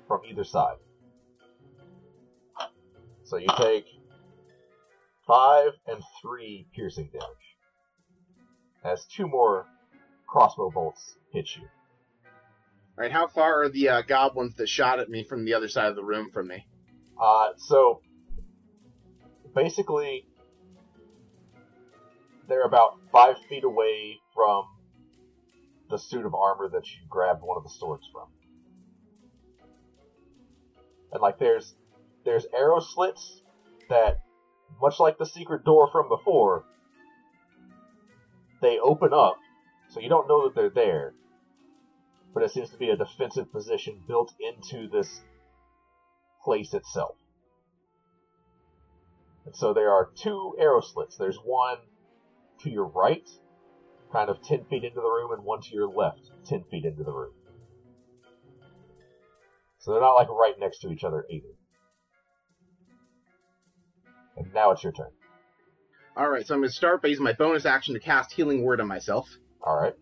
[SPEAKER 3] from either side. So you take five and three piercing damage as two more crossbow bolts hit you.
[SPEAKER 4] All right. How far are the uh, goblins that shot at me from the other side of the room from me?
[SPEAKER 3] Uh, so basically, they're about five feet away from the suit of armor that you grabbed one of the swords from. And like there's there's arrow slits that much like the secret door from before, they open up, so you don't know that they're there. But it seems to be a defensive position built into this place itself. And so there are two arrow slits. There's one to your right, kind of 10 feet into the room, and one to your left, 10 feet into the room. So they're not like right next to each other either. And now it's your turn.
[SPEAKER 4] All right. So I'm going to start by using my bonus action to cast Healing Word on myself.
[SPEAKER 3] Alright.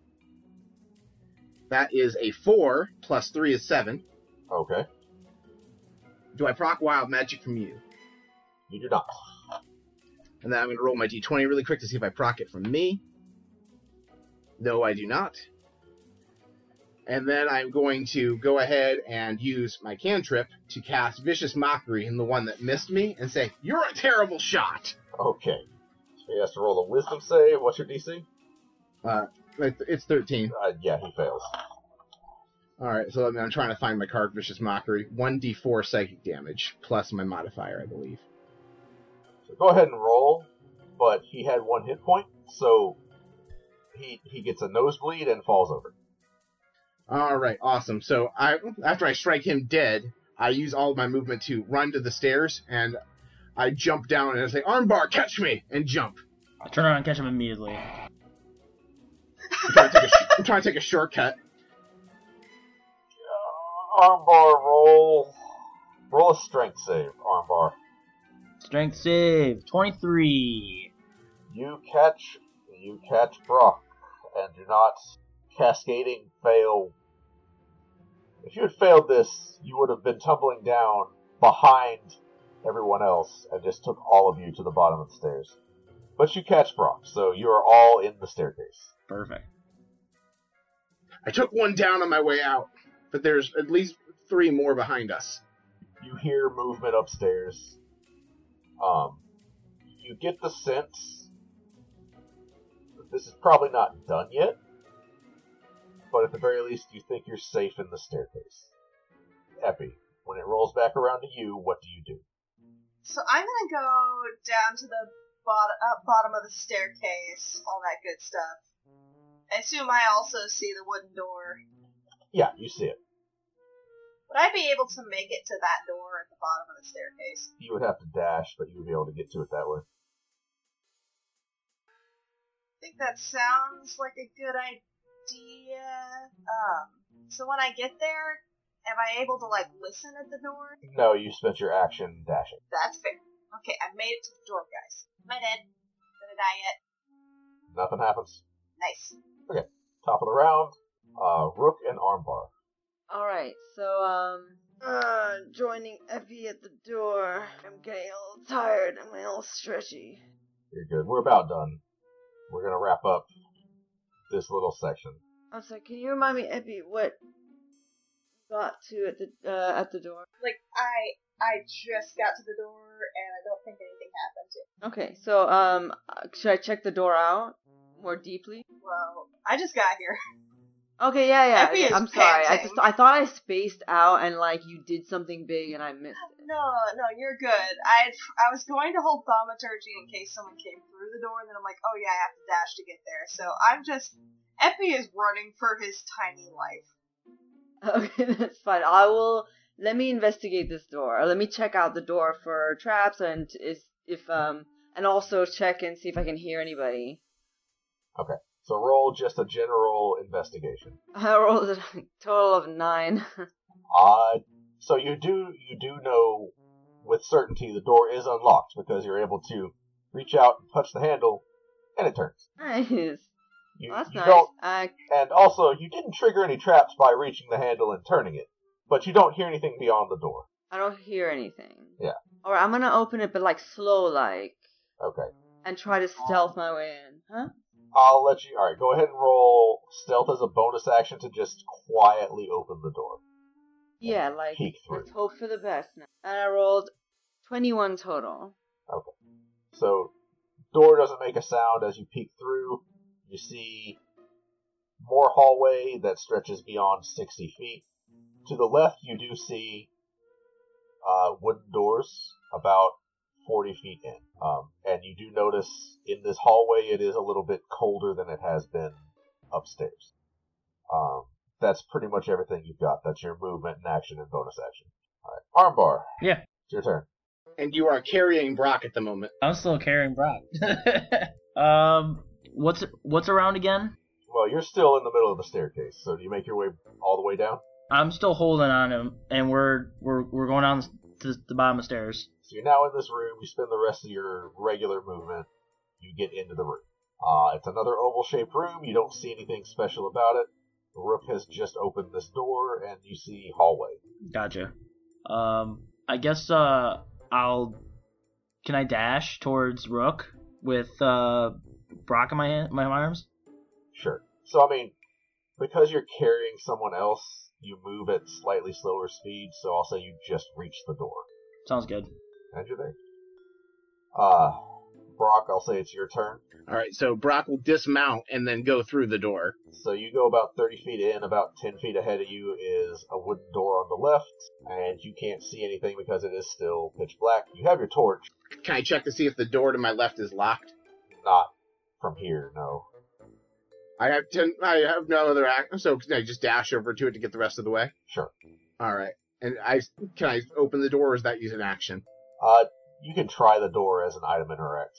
[SPEAKER 4] That is a four plus three is seven.
[SPEAKER 3] Okay.
[SPEAKER 4] Do I proc Wild Magic from you?
[SPEAKER 3] You do not.
[SPEAKER 4] And then I'm going to roll my d20 really quick to see if I proc it from me. No, I do not. And then I'm going to go ahead and use my cantrip to cast Vicious Mockery in the one that missed me and say, You're a terrible shot!
[SPEAKER 3] Okay. So he has to roll a wisdom save. What's your DC?
[SPEAKER 4] Uh, it's- it's 13.
[SPEAKER 3] Uh, yeah, he fails.
[SPEAKER 4] Alright, so I'm trying to find my card Vicious Mockery. 1d4 psychic damage, plus my modifier, I believe.
[SPEAKER 3] So go ahead and roll, but he had one hit point, so he he gets a nosebleed and falls over.
[SPEAKER 4] Alright, awesome. So I after I strike him dead, I use all of my movement to run to the stairs, and I jump down and I say, Armbar, catch me! And jump.
[SPEAKER 7] I turn around and catch him immediately.
[SPEAKER 4] I'm trying to take a, I'm trying to take a shortcut.
[SPEAKER 3] Armbar roll. Roll a strength save, Armbar.
[SPEAKER 7] Strength save 23.
[SPEAKER 3] You catch you catch Brock and do not cascading fail. If you had failed this, you would have been tumbling down behind everyone else and just took all of you to the bottom of the stairs. But you catch Brock, so you are all in the staircase.
[SPEAKER 7] Perfect.
[SPEAKER 4] I took one down on my way out, but there's at least three more behind us.
[SPEAKER 3] You hear movement upstairs. Um, you get the sense that this is probably not done yet, but at the very least, you think you're safe in the staircase. Epi, when it rolls back around to you, what do you do?
[SPEAKER 5] So I'm gonna go down to the bottom, uh, bottom of the staircase, all that good stuff. I assume I also see the wooden door.
[SPEAKER 3] Yeah, you see it.
[SPEAKER 5] Would I be able to make it to that door at the bottom of the staircase?
[SPEAKER 3] You would have to dash, but you would be able to get to it that way.
[SPEAKER 5] I think that sounds like a good idea. Um, so when I get there, am I able to like listen at the door?
[SPEAKER 3] No, you spent your action dashing.
[SPEAKER 5] That's fair. Okay, I made it to the door, guys. Am I dead? Did I die yet?
[SPEAKER 3] Nothing happens.
[SPEAKER 5] Nice.
[SPEAKER 3] Okay, top of the round, uh, Rook and Armbar.
[SPEAKER 6] All right, so um, uh, joining Epi at the door. I'm getting a little tired. I'm a little stretchy.
[SPEAKER 3] You're good. We're about done. We're gonna wrap up this little section.
[SPEAKER 6] I'm sorry. Can you remind me, Epi, what got to at the uh, at the door?
[SPEAKER 5] Like I I just got to the door and I don't think anything happened.
[SPEAKER 6] Okay, so um, uh, should I check the door out more deeply?
[SPEAKER 5] Well, I just got here.
[SPEAKER 6] Okay, yeah, yeah.
[SPEAKER 5] Epi is
[SPEAKER 6] I'm sorry. I just I thought I spaced out and like you did something big and I missed it.
[SPEAKER 5] No, no, you're good. I I was going to hold thaumaturgy in case someone came through the door, and then I'm like, oh yeah, I have to dash to get there. So I'm just. Epi is running for his tiny life.
[SPEAKER 6] Okay, that's fine. I will. Let me investigate this door. Let me check out the door for traps and is if um and also check and see if I can hear anybody.
[SPEAKER 3] Okay, so roll just a general investigation.
[SPEAKER 6] I rolled a total of nine.
[SPEAKER 3] Uh, so you do you do know with certainty the door is unlocked because you're able to reach out and touch the handle, and it turns.
[SPEAKER 6] nice.
[SPEAKER 3] You,
[SPEAKER 6] Well, that's
[SPEAKER 3] you
[SPEAKER 6] nice.
[SPEAKER 3] don't,
[SPEAKER 6] I
[SPEAKER 3] and also you didn't trigger any traps by reaching the handle and turning it, but you don't hear anything beyond the door.
[SPEAKER 6] I don't hear anything.
[SPEAKER 3] Yeah.
[SPEAKER 6] Alright, I'm gonna open it, but like slow, like,
[SPEAKER 3] Okay,
[SPEAKER 6] and try to stealth my way in. Huh?
[SPEAKER 3] I'll let you. All right, go ahead and roll stealth as a bonus action to just quietly open the door.
[SPEAKER 6] Yeah, like
[SPEAKER 3] Peek through.
[SPEAKER 6] let's hope for the best now. And I rolled twenty-one total.
[SPEAKER 3] Okay. So, door doesn't make a sound as you peek through. You see more hallway that stretches beyond 60 feet. To the left, you do see uh, wooden doors about 40 feet in. Um, and you do notice in this hallway it is a little bit colder than it has been upstairs. Um, that's pretty much everything you've got. That's your movement and action and bonus action. Alright, armbar.
[SPEAKER 7] Yeah.
[SPEAKER 3] It's your turn.
[SPEAKER 4] And you are carrying Brock at the moment.
[SPEAKER 7] I'm still carrying Brock. um, what's what's around again?
[SPEAKER 3] Well, you're still in the middle of the staircase, so do you make your way all the way down?
[SPEAKER 7] I'm still holding on him, and we're we're we're going down to the bottom of the stairs.
[SPEAKER 3] So you're now in this room. You spend the rest of your regular movement. You get into the room. Uh, it's another oval-shaped room. You don't see anything special about it. Rook has just opened this door, and you see hallway.
[SPEAKER 7] Gotcha. Um, I guess uh, I'll. Can I dash towards Rook with uh Brock in my hand, my arms?
[SPEAKER 3] Sure. So I mean, because you're carrying someone else, you move at slightly slower speed. So I'll say you just reach the door,
[SPEAKER 7] Sounds good.
[SPEAKER 3] and you're there. Uh, Brock, I'll say it's your turn.
[SPEAKER 4] All right, so Brock will dismount and then go through the door.
[SPEAKER 3] So you go about 30 feet in, about 10 feet ahead of you is a wooden door on the left, and you can't see anything because it is still pitch black. You have your torch,
[SPEAKER 4] Can I check to see if the door to my left is locked?
[SPEAKER 3] not from here, no.
[SPEAKER 4] I have ten. I have no other act. So can I just dash over to it to get the rest of the way?
[SPEAKER 3] Sure.
[SPEAKER 4] All right. And I can I open the door, or is that use an action?
[SPEAKER 3] Uh, you can try the door as an item interact.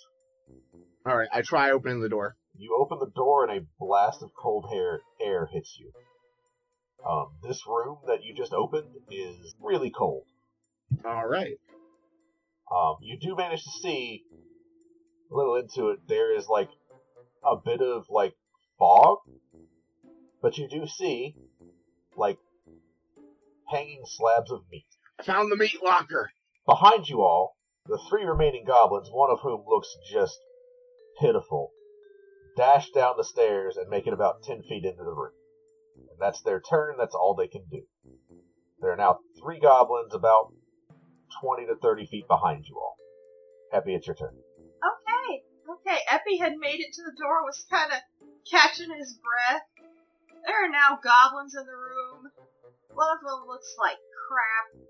[SPEAKER 4] All right. I try opening the door.
[SPEAKER 3] You open the door and a blast of cold air, air hits you. Um, this room that you just opened is really cold.
[SPEAKER 4] All right.
[SPEAKER 3] Um, you do manage to see a little into it. There is like a bit of like fog, but you do see like hanging slabs of meat.
[SPEAKER 4] I found the meat locker.
[SPEAKER 3] Behind you all, the three remaining goblins, one of whom looks just pitiful, dash down the stairs and make it about ten feet into the room. And that's their turn. That's all they can do. There are now three goblins about twenty to thirty feet behind you all. Epi, it's your turn.
[SPEAKER 5] Okay, okay. Epi had made it to the door, was kind of catching his breath. There are now goblins in the room. One of them looks like crap.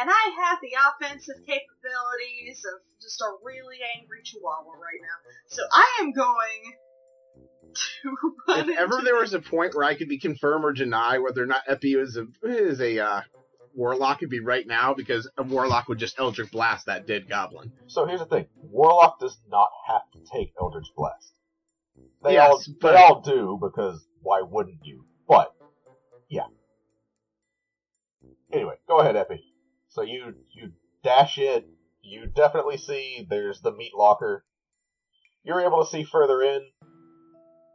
[SPEAKER 5] And I have the offensive capabilities of just a really angry chihuahua right now. So I am going to run
[SPEAKER 4] If ever there was a point where I could be confirm or deny whether or not Epi is a is a uh, warlock, it'd be right now because a warlock would just Eldritch Blast that dead goblin.
[SPEAKER 3] So here's the thing: Warlock does not have to take Eldritch Blast. They
[SPEAKER 4] Yes,
[SPEAKER 3] all
[SPEAKER 4] but-
[SPEAKER 3] they all do because why wouldn't you? But yeah. Anyway, go ahead, Epi. So you you dash in. You definitely see there's the meat locker. You're able to see further in.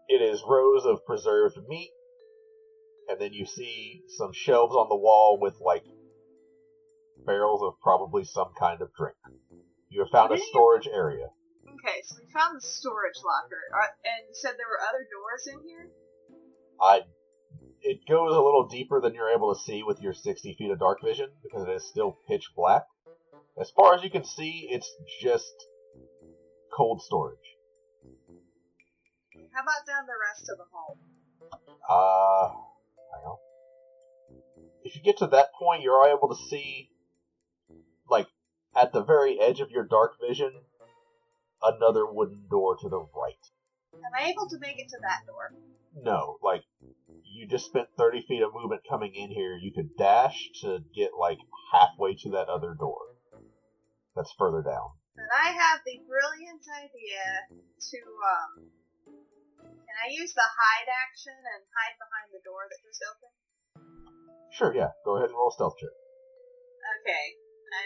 [SPEAKER 3] it is rows of preserved meat, and then you see some shelves on the wall with like barrels of probably some kind of drink. You have found a storage area.
[SPEAKER 5] Okay, so we found the storage locker, uh, and you said there were other doors in here.
[SPEAKER 3] I it goes a little deeper than you're able to see with your 60 feet of dark vision because it is still pitch black. As far as you can see, it's just cold storage.
[SPEAKER 5] How about down the rest of the hall?
[SPEAKER 3] Uh, hang on. If you get to that point, you're able to see, like, at the very edge of your dark vision, another wooden door to the right.
[SPEAKER 5] Am I able to make it to that door?
[SPEAKER 3] No, like, you just spent 30 feet of movement coming in here. You could dash to get, like, halfway to that other door. That's further down.
[SPEAKER 5] Then I have the brilliant idea to, um, can I use the hide action and hide behind the door that just opened?
[SPEAKER 3] Sure, yeah. Go ahead and roll stealth check.
[SPEAKER 5] Okay. I,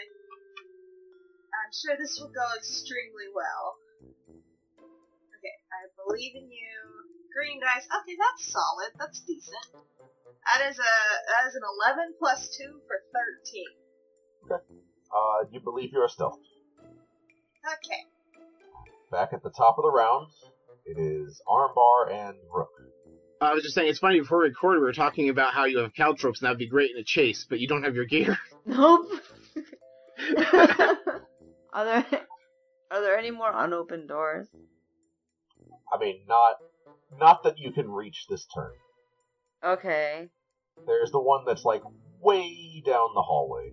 [SPEAKER 5] I'm sure this will go extremely well. Okay, I believe in you. Green dice. Okay, that's solid. That's decent. That is a that is an 11 plus 2 for 13. Okay.
[SPEAKER 3] Uh, you believe you're a stealth.
[SPEAKER 5] Okay.
[SPEAKER 3] Back at the top of the round, it is Armbar and Rook.
[SPEAKER 4] I was just saying, it's funny, before we recorded, we were talking about how you have caltrops and that'd be great in a chase, but you don't have your gear.
[SPEAKER 6] Nope. are there are there any more unopened doors?
[SPEAKER 3] I mean, not not that you can reach this turn.
[SPEAKER 6] Okay.
[SPEAKER 3] There's the one that's like way down the hallway.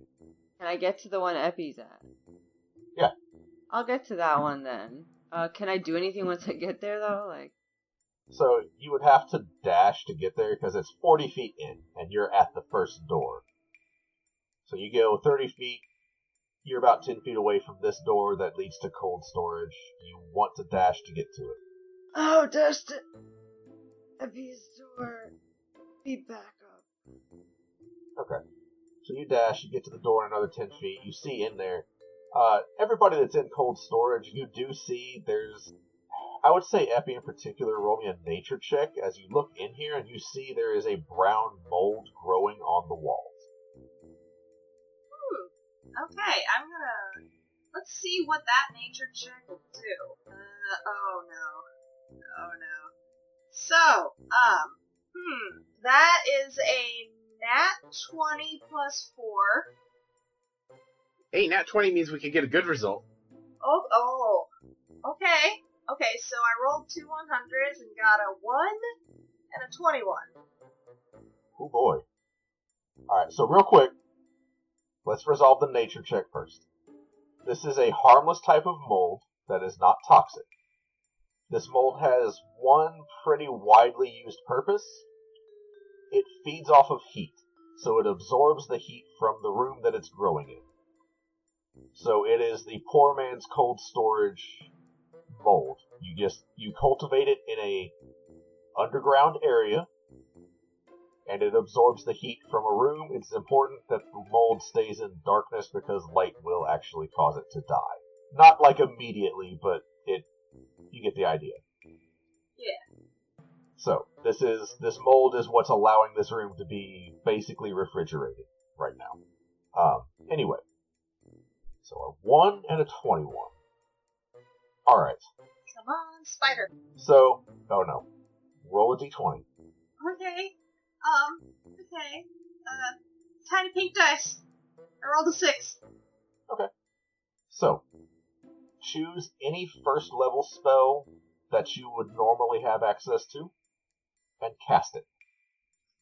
[SPEAKER 6] Can I get to the one Epi's at?
[SPEAKER 3] Yeah.
[SPEAKER 6] I'll get to that one then. Uh, can I do anything once I get there though? Like,
[SPEAKER 3] So you would have to dash to get there because it's 40 feet in, and you're at the first door. So you go 30 feet, you're about 10 feet away from this door that leads to cold storage. You want to dash to get to it.
[SPEAKER 6] oh, dash to Epi's door. Be back up.
[SPEAKER 3] Okay. So you dash, you get to the door another 10 feet, you see in there. Uh, everybody that's in cold storage, you do see there's. I would say Epi in particular, roll me a nature check as you look in here and you see there is a brown mold growing on the walls.
[SPEAKER 5] Okay, I'm gonna. Let's see what that nature check will do. Uh, oh no. Oh no. So, um, hmm. That is a nat 20 plus 4.
[SPEAKER 4] Hey, nat 20 means we could get a good result.
[SPEAKER 5] Oh, oh. Okay. Okay, so I rolled two 100s and got a 1 and a 21.
[SPEAKER 3] Oh boy. Alright, so real quick, let's resolve the nature check first. This is a harmless type of mold that is not toxic. This mold has one pretty widely used purpose. It feeds off of heat, so it absorbs the heat from the room that it's growing in. So it is the poor man's cold storage mold. You just you cultivate it in a underground area and it absorbs the heat from a room. It's important that the mold stays in darkness because light will actually cause it to die. Not like immediately, but it you get the idea.
[SPEAKER 5] Yeah.
[SPEAKER 3] So this is this mold is what's allowing this room to be basically refrigerated right now. Um, anyway, so a one and a twenty-one. All right.
[SPEAKER 5] Come on, spider.
[SPEAKER 3] So oh no, roll a d20.
[SPEAKER 5] Okay. Um, okay. Uh, tiny pink dice. I rolled a 6. Okay.
[SPEAKER 3] So choose any first level spell that you would normally have access to, and cast it.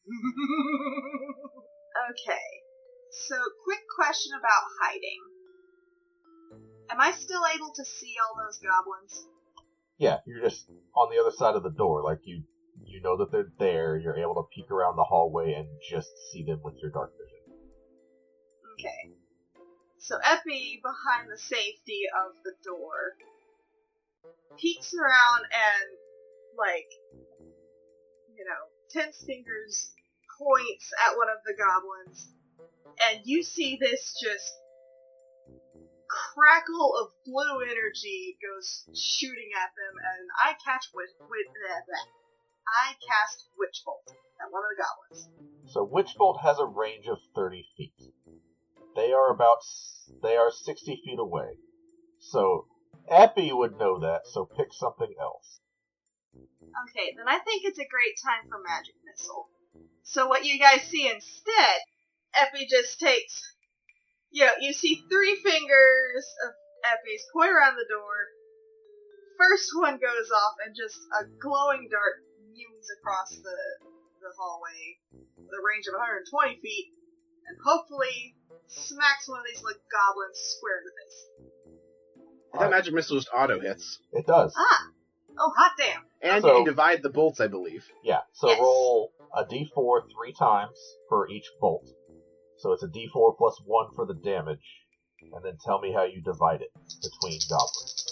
[SPEAKER 5] okay. So, quick question about hiding. Am I still able to see all those goblins?
[SPEAKER 3] Yeah, you're just on the other side of the door, like you you know that they're there. You're able to peek around the hallway and just see them with your dark vision.
[SPEAKER 5] Okay. So Epi, behind the safety of the door, peeks around and, like, you know, tense fingers points at one of the goblins, and you see this just crackle of blue energy goes shooting at them, and I catch with with blah. I cast Witch Bolt at one of the goblins.
[SPEAKER 3] So Witch Bolt has a range of 30 feet. They are about they are 60 feet away. So Epi would know that, so pick something else.
[SPEAKER 5] Okay, then I think it's a great time for Magic Missile. So what you guys see instead, Epi just takes, you know, you see three fingers of Epi's point around the door. First one goes off and just a glowing dart zooms across the, the hallway with a range of 120 feet and hopefully smacks one of these like goblins square in the face.
[SPEAKER 4] I thought magic missile just auto hits,
[SPEAKER 3] It does.
[SPEAKER 5] Ah! Oh, hot damn!
[SPEAKER 4] and
[SPEAKER 3] So-
[SPEAKER 4] you can divide the bolts, I believe.
[SPEAKER 3] Yeah, so
[SPEAKER 5] Yes.
[SPEAKER 3] roll a d4 three times for each bolt. So it's a d4 plus 1 for the damage, and then tell me how you divide it between goblins.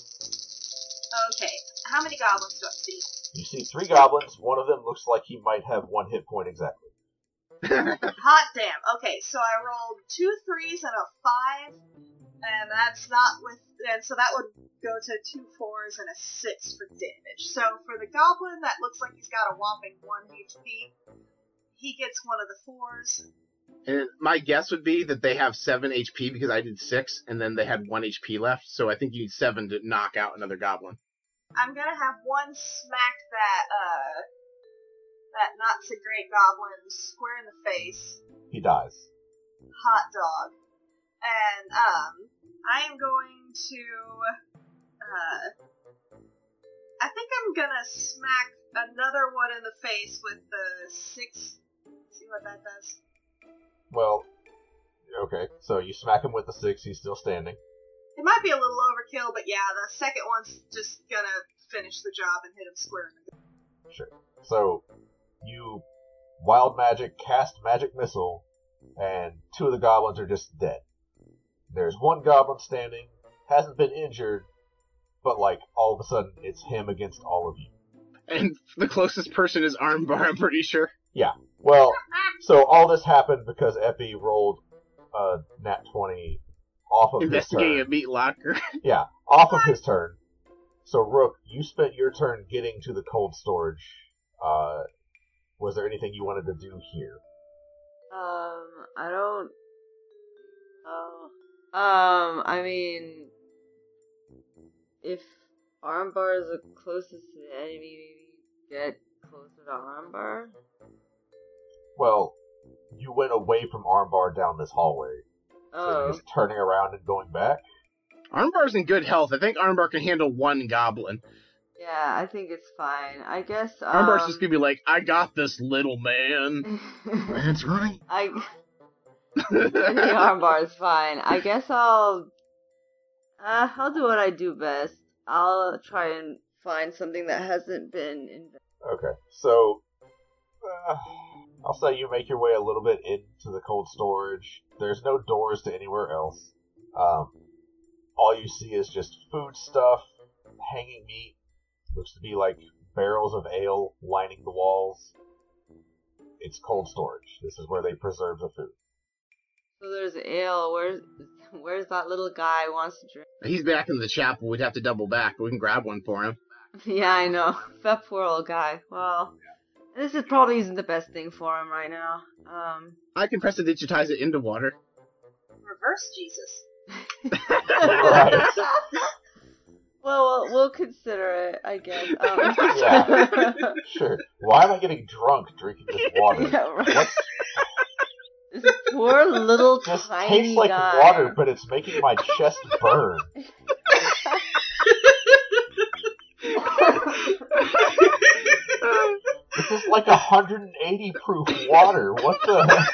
[SPEAKER 5] Okay, how many goblins do I see?
[SPEAKER 3] You see three goblins, one of them looks like he might have one hit point exactly.
[SPEAKER 5] Hot damn. Okay, so I rolled two threes and a five, and that's not with. And so that would go to two fours and a six for damage. So for the goblin that looks like he's got a whopping one HP, he gets one of the fours.
[SPEAKER 4] And my guess would be that they have seven HP because I did six, and then they had one HP left. So I think you need seven to knock out another goblin.
[SPEAKER 5] I'm gonna have one smack that uh that not so great goblin square in the face.
[SPEAKER 3] He dies.
[SPEAKER 5] hot dog. And um I am going to uh I think I'm gonna smack another one in the face with the six see what that does.
[SPEAKER 3] Well, okay, so you smack him with the 6, he's still standing.
[SPEAKER 5] It might be a little overkill, but yeah, the second one's just gonna finish the job and hit him square in the gut.
[SPEAKER 3] Sure. So, you wild magic cast magic missile, and two of the goblins are just dead. There's one goblin standing, hasn't been injured, but like all of a sudden it's him against all of you.
[SPEAKER 4] And the closest person is Armbar, I'm pretty sure.
[SPEAKER 3] Yeah. Well, so all this happened because Epi rolled a nat 20 off of his
[SPEAKER 4] Investigating
[SPEAKER 3] turn.
[SPEAKER 4] a meat locker.
[SPEAKER 3] Yeah, off of his turn. So Rook, you spent your turn getting to the cold storage. Uh, was there anything you wanted to do here?
[SPEAKER 6] Um, I don't. Oh. Um, I mean, if armbar is the closest to the enemy, maybe get closer to armbar.
[SPEAKER 3] Well, you went away from Armbar down this hallway. So you're
[SPEAKER 6] Oh,
[SPEAKER 3] just turning around and going back?
[SPEAKER 4] Armbar's in good health. I think Armbar can handle one goblin.
[SPEAKER 6] yeah, I think it's fine. I guess. Um,
[SPEAKER 4] Armbar's just gonna be like, I got this little man. That's right.
[SPEAKER 6] I. I think armbar is fine. I guess I'll. Uh, I'll do what I do best. I'll try and find something that hasn't been invented.
[SPEAKER 3] Okay, so uh, I'll say you make your way a little bit into the cold storage. There's no doors to anywhere else. Um, all you see is just food stuff, hanging meat. Looks to be like barrels of ale lining the walls. It's cold storage. This is where they preserve the food.
[SPEAKER 6] So there's ale. Where's where's that little guy who wants to drink?
[SPEAKER 4] He's back in the chapel. We'd have to double back, but we can grab one for him.
[SPEAKER 6] yeah, I know. That poor old guy. Well, this is probably isn't the best thing for him right now. Um.
[SPEAKER 4] I can prestidigitate it into water.
[SPEAKER 5] Reverse Jesus.
[SPEAKER 6] Well, we'll, we'll consider it, I guess. Um,
[SPEAKER 3] Yeah. Sure. Why am I getting drunk drinking this water?
[SPEAKER 6] Yeah, right.
[SPEAKER 3] What's,
[SPEAKER 6] this poor little
[SPEAKER 3] just
[SPEAKER 6] tiny
[SPEAKER 3] tastes like
[SPEAKER 6] guy.
[SPEAKER 3] water, but it's making my chest burn. This is like 180 proof water. What the?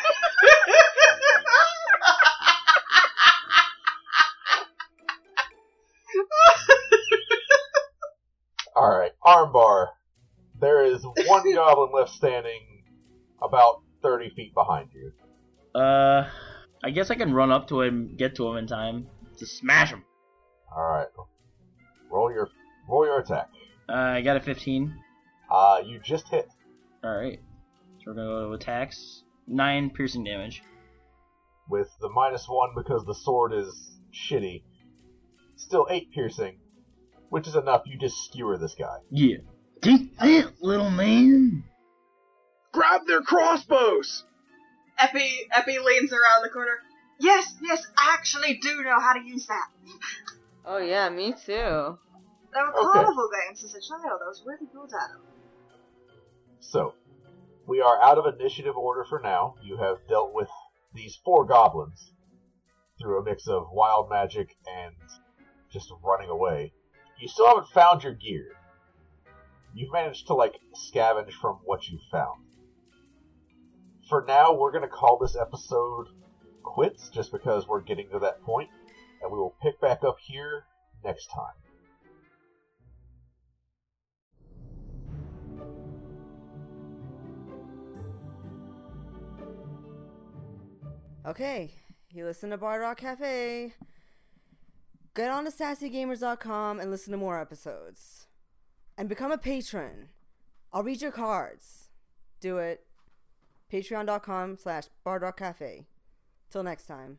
[SPEAKER 3] All right, armbar. There is one goblin left standing, about 30 feet behind you.
[SPEAKER 7] Uh, I guess I can run up to him, get to him in time to smash him.
[SPEAKER 3] All right, roll your roll your attack.
[SPEAKER 7] Uh, I got a 15.
[SPEAKER 3] Uh, you just hit.
[SPEAKER 7] All right, so we're gonna go to attacks. Nine piercing damage.
[SPEAKER 3] with the minus one because the sword is shitty. Still eight piercing, which is enough. You just skewer this guy.
[SPEAKER 7] Yeah.
[SPEAKER 8] Take that, little man.
[SPEAKER 4] Grab their crossbows!
[SPEAKER 5] Epi Epi leans around the corner. Yes, yes, I actually do know how to use that.
[SPEAKER 14] Oh yeah, me too.
[SPEAKER 5] They were
[SPEAKER 3] Okay.
[SPEAKER 5] carnival games as a child. I was really good at them.
[SPEAKER 3] So, we are out of initiative order for now. You have dealt with these four goblins through a mix of wild magic and just running away. You still haven't found your gear. You've managed to, like, scavenge from what you found. For now, we're going to call this episode quits just because we're getting to that point, and we will pick back up here next time.
[SPEAKER 6] Okay, you listen to Bard Rock Cafe. Get on to sassygamers.com and listen to more episodes. And become a patron. I'll read your cards. Do it. Patreon.com slash Bard Rock Cafe. Till next time.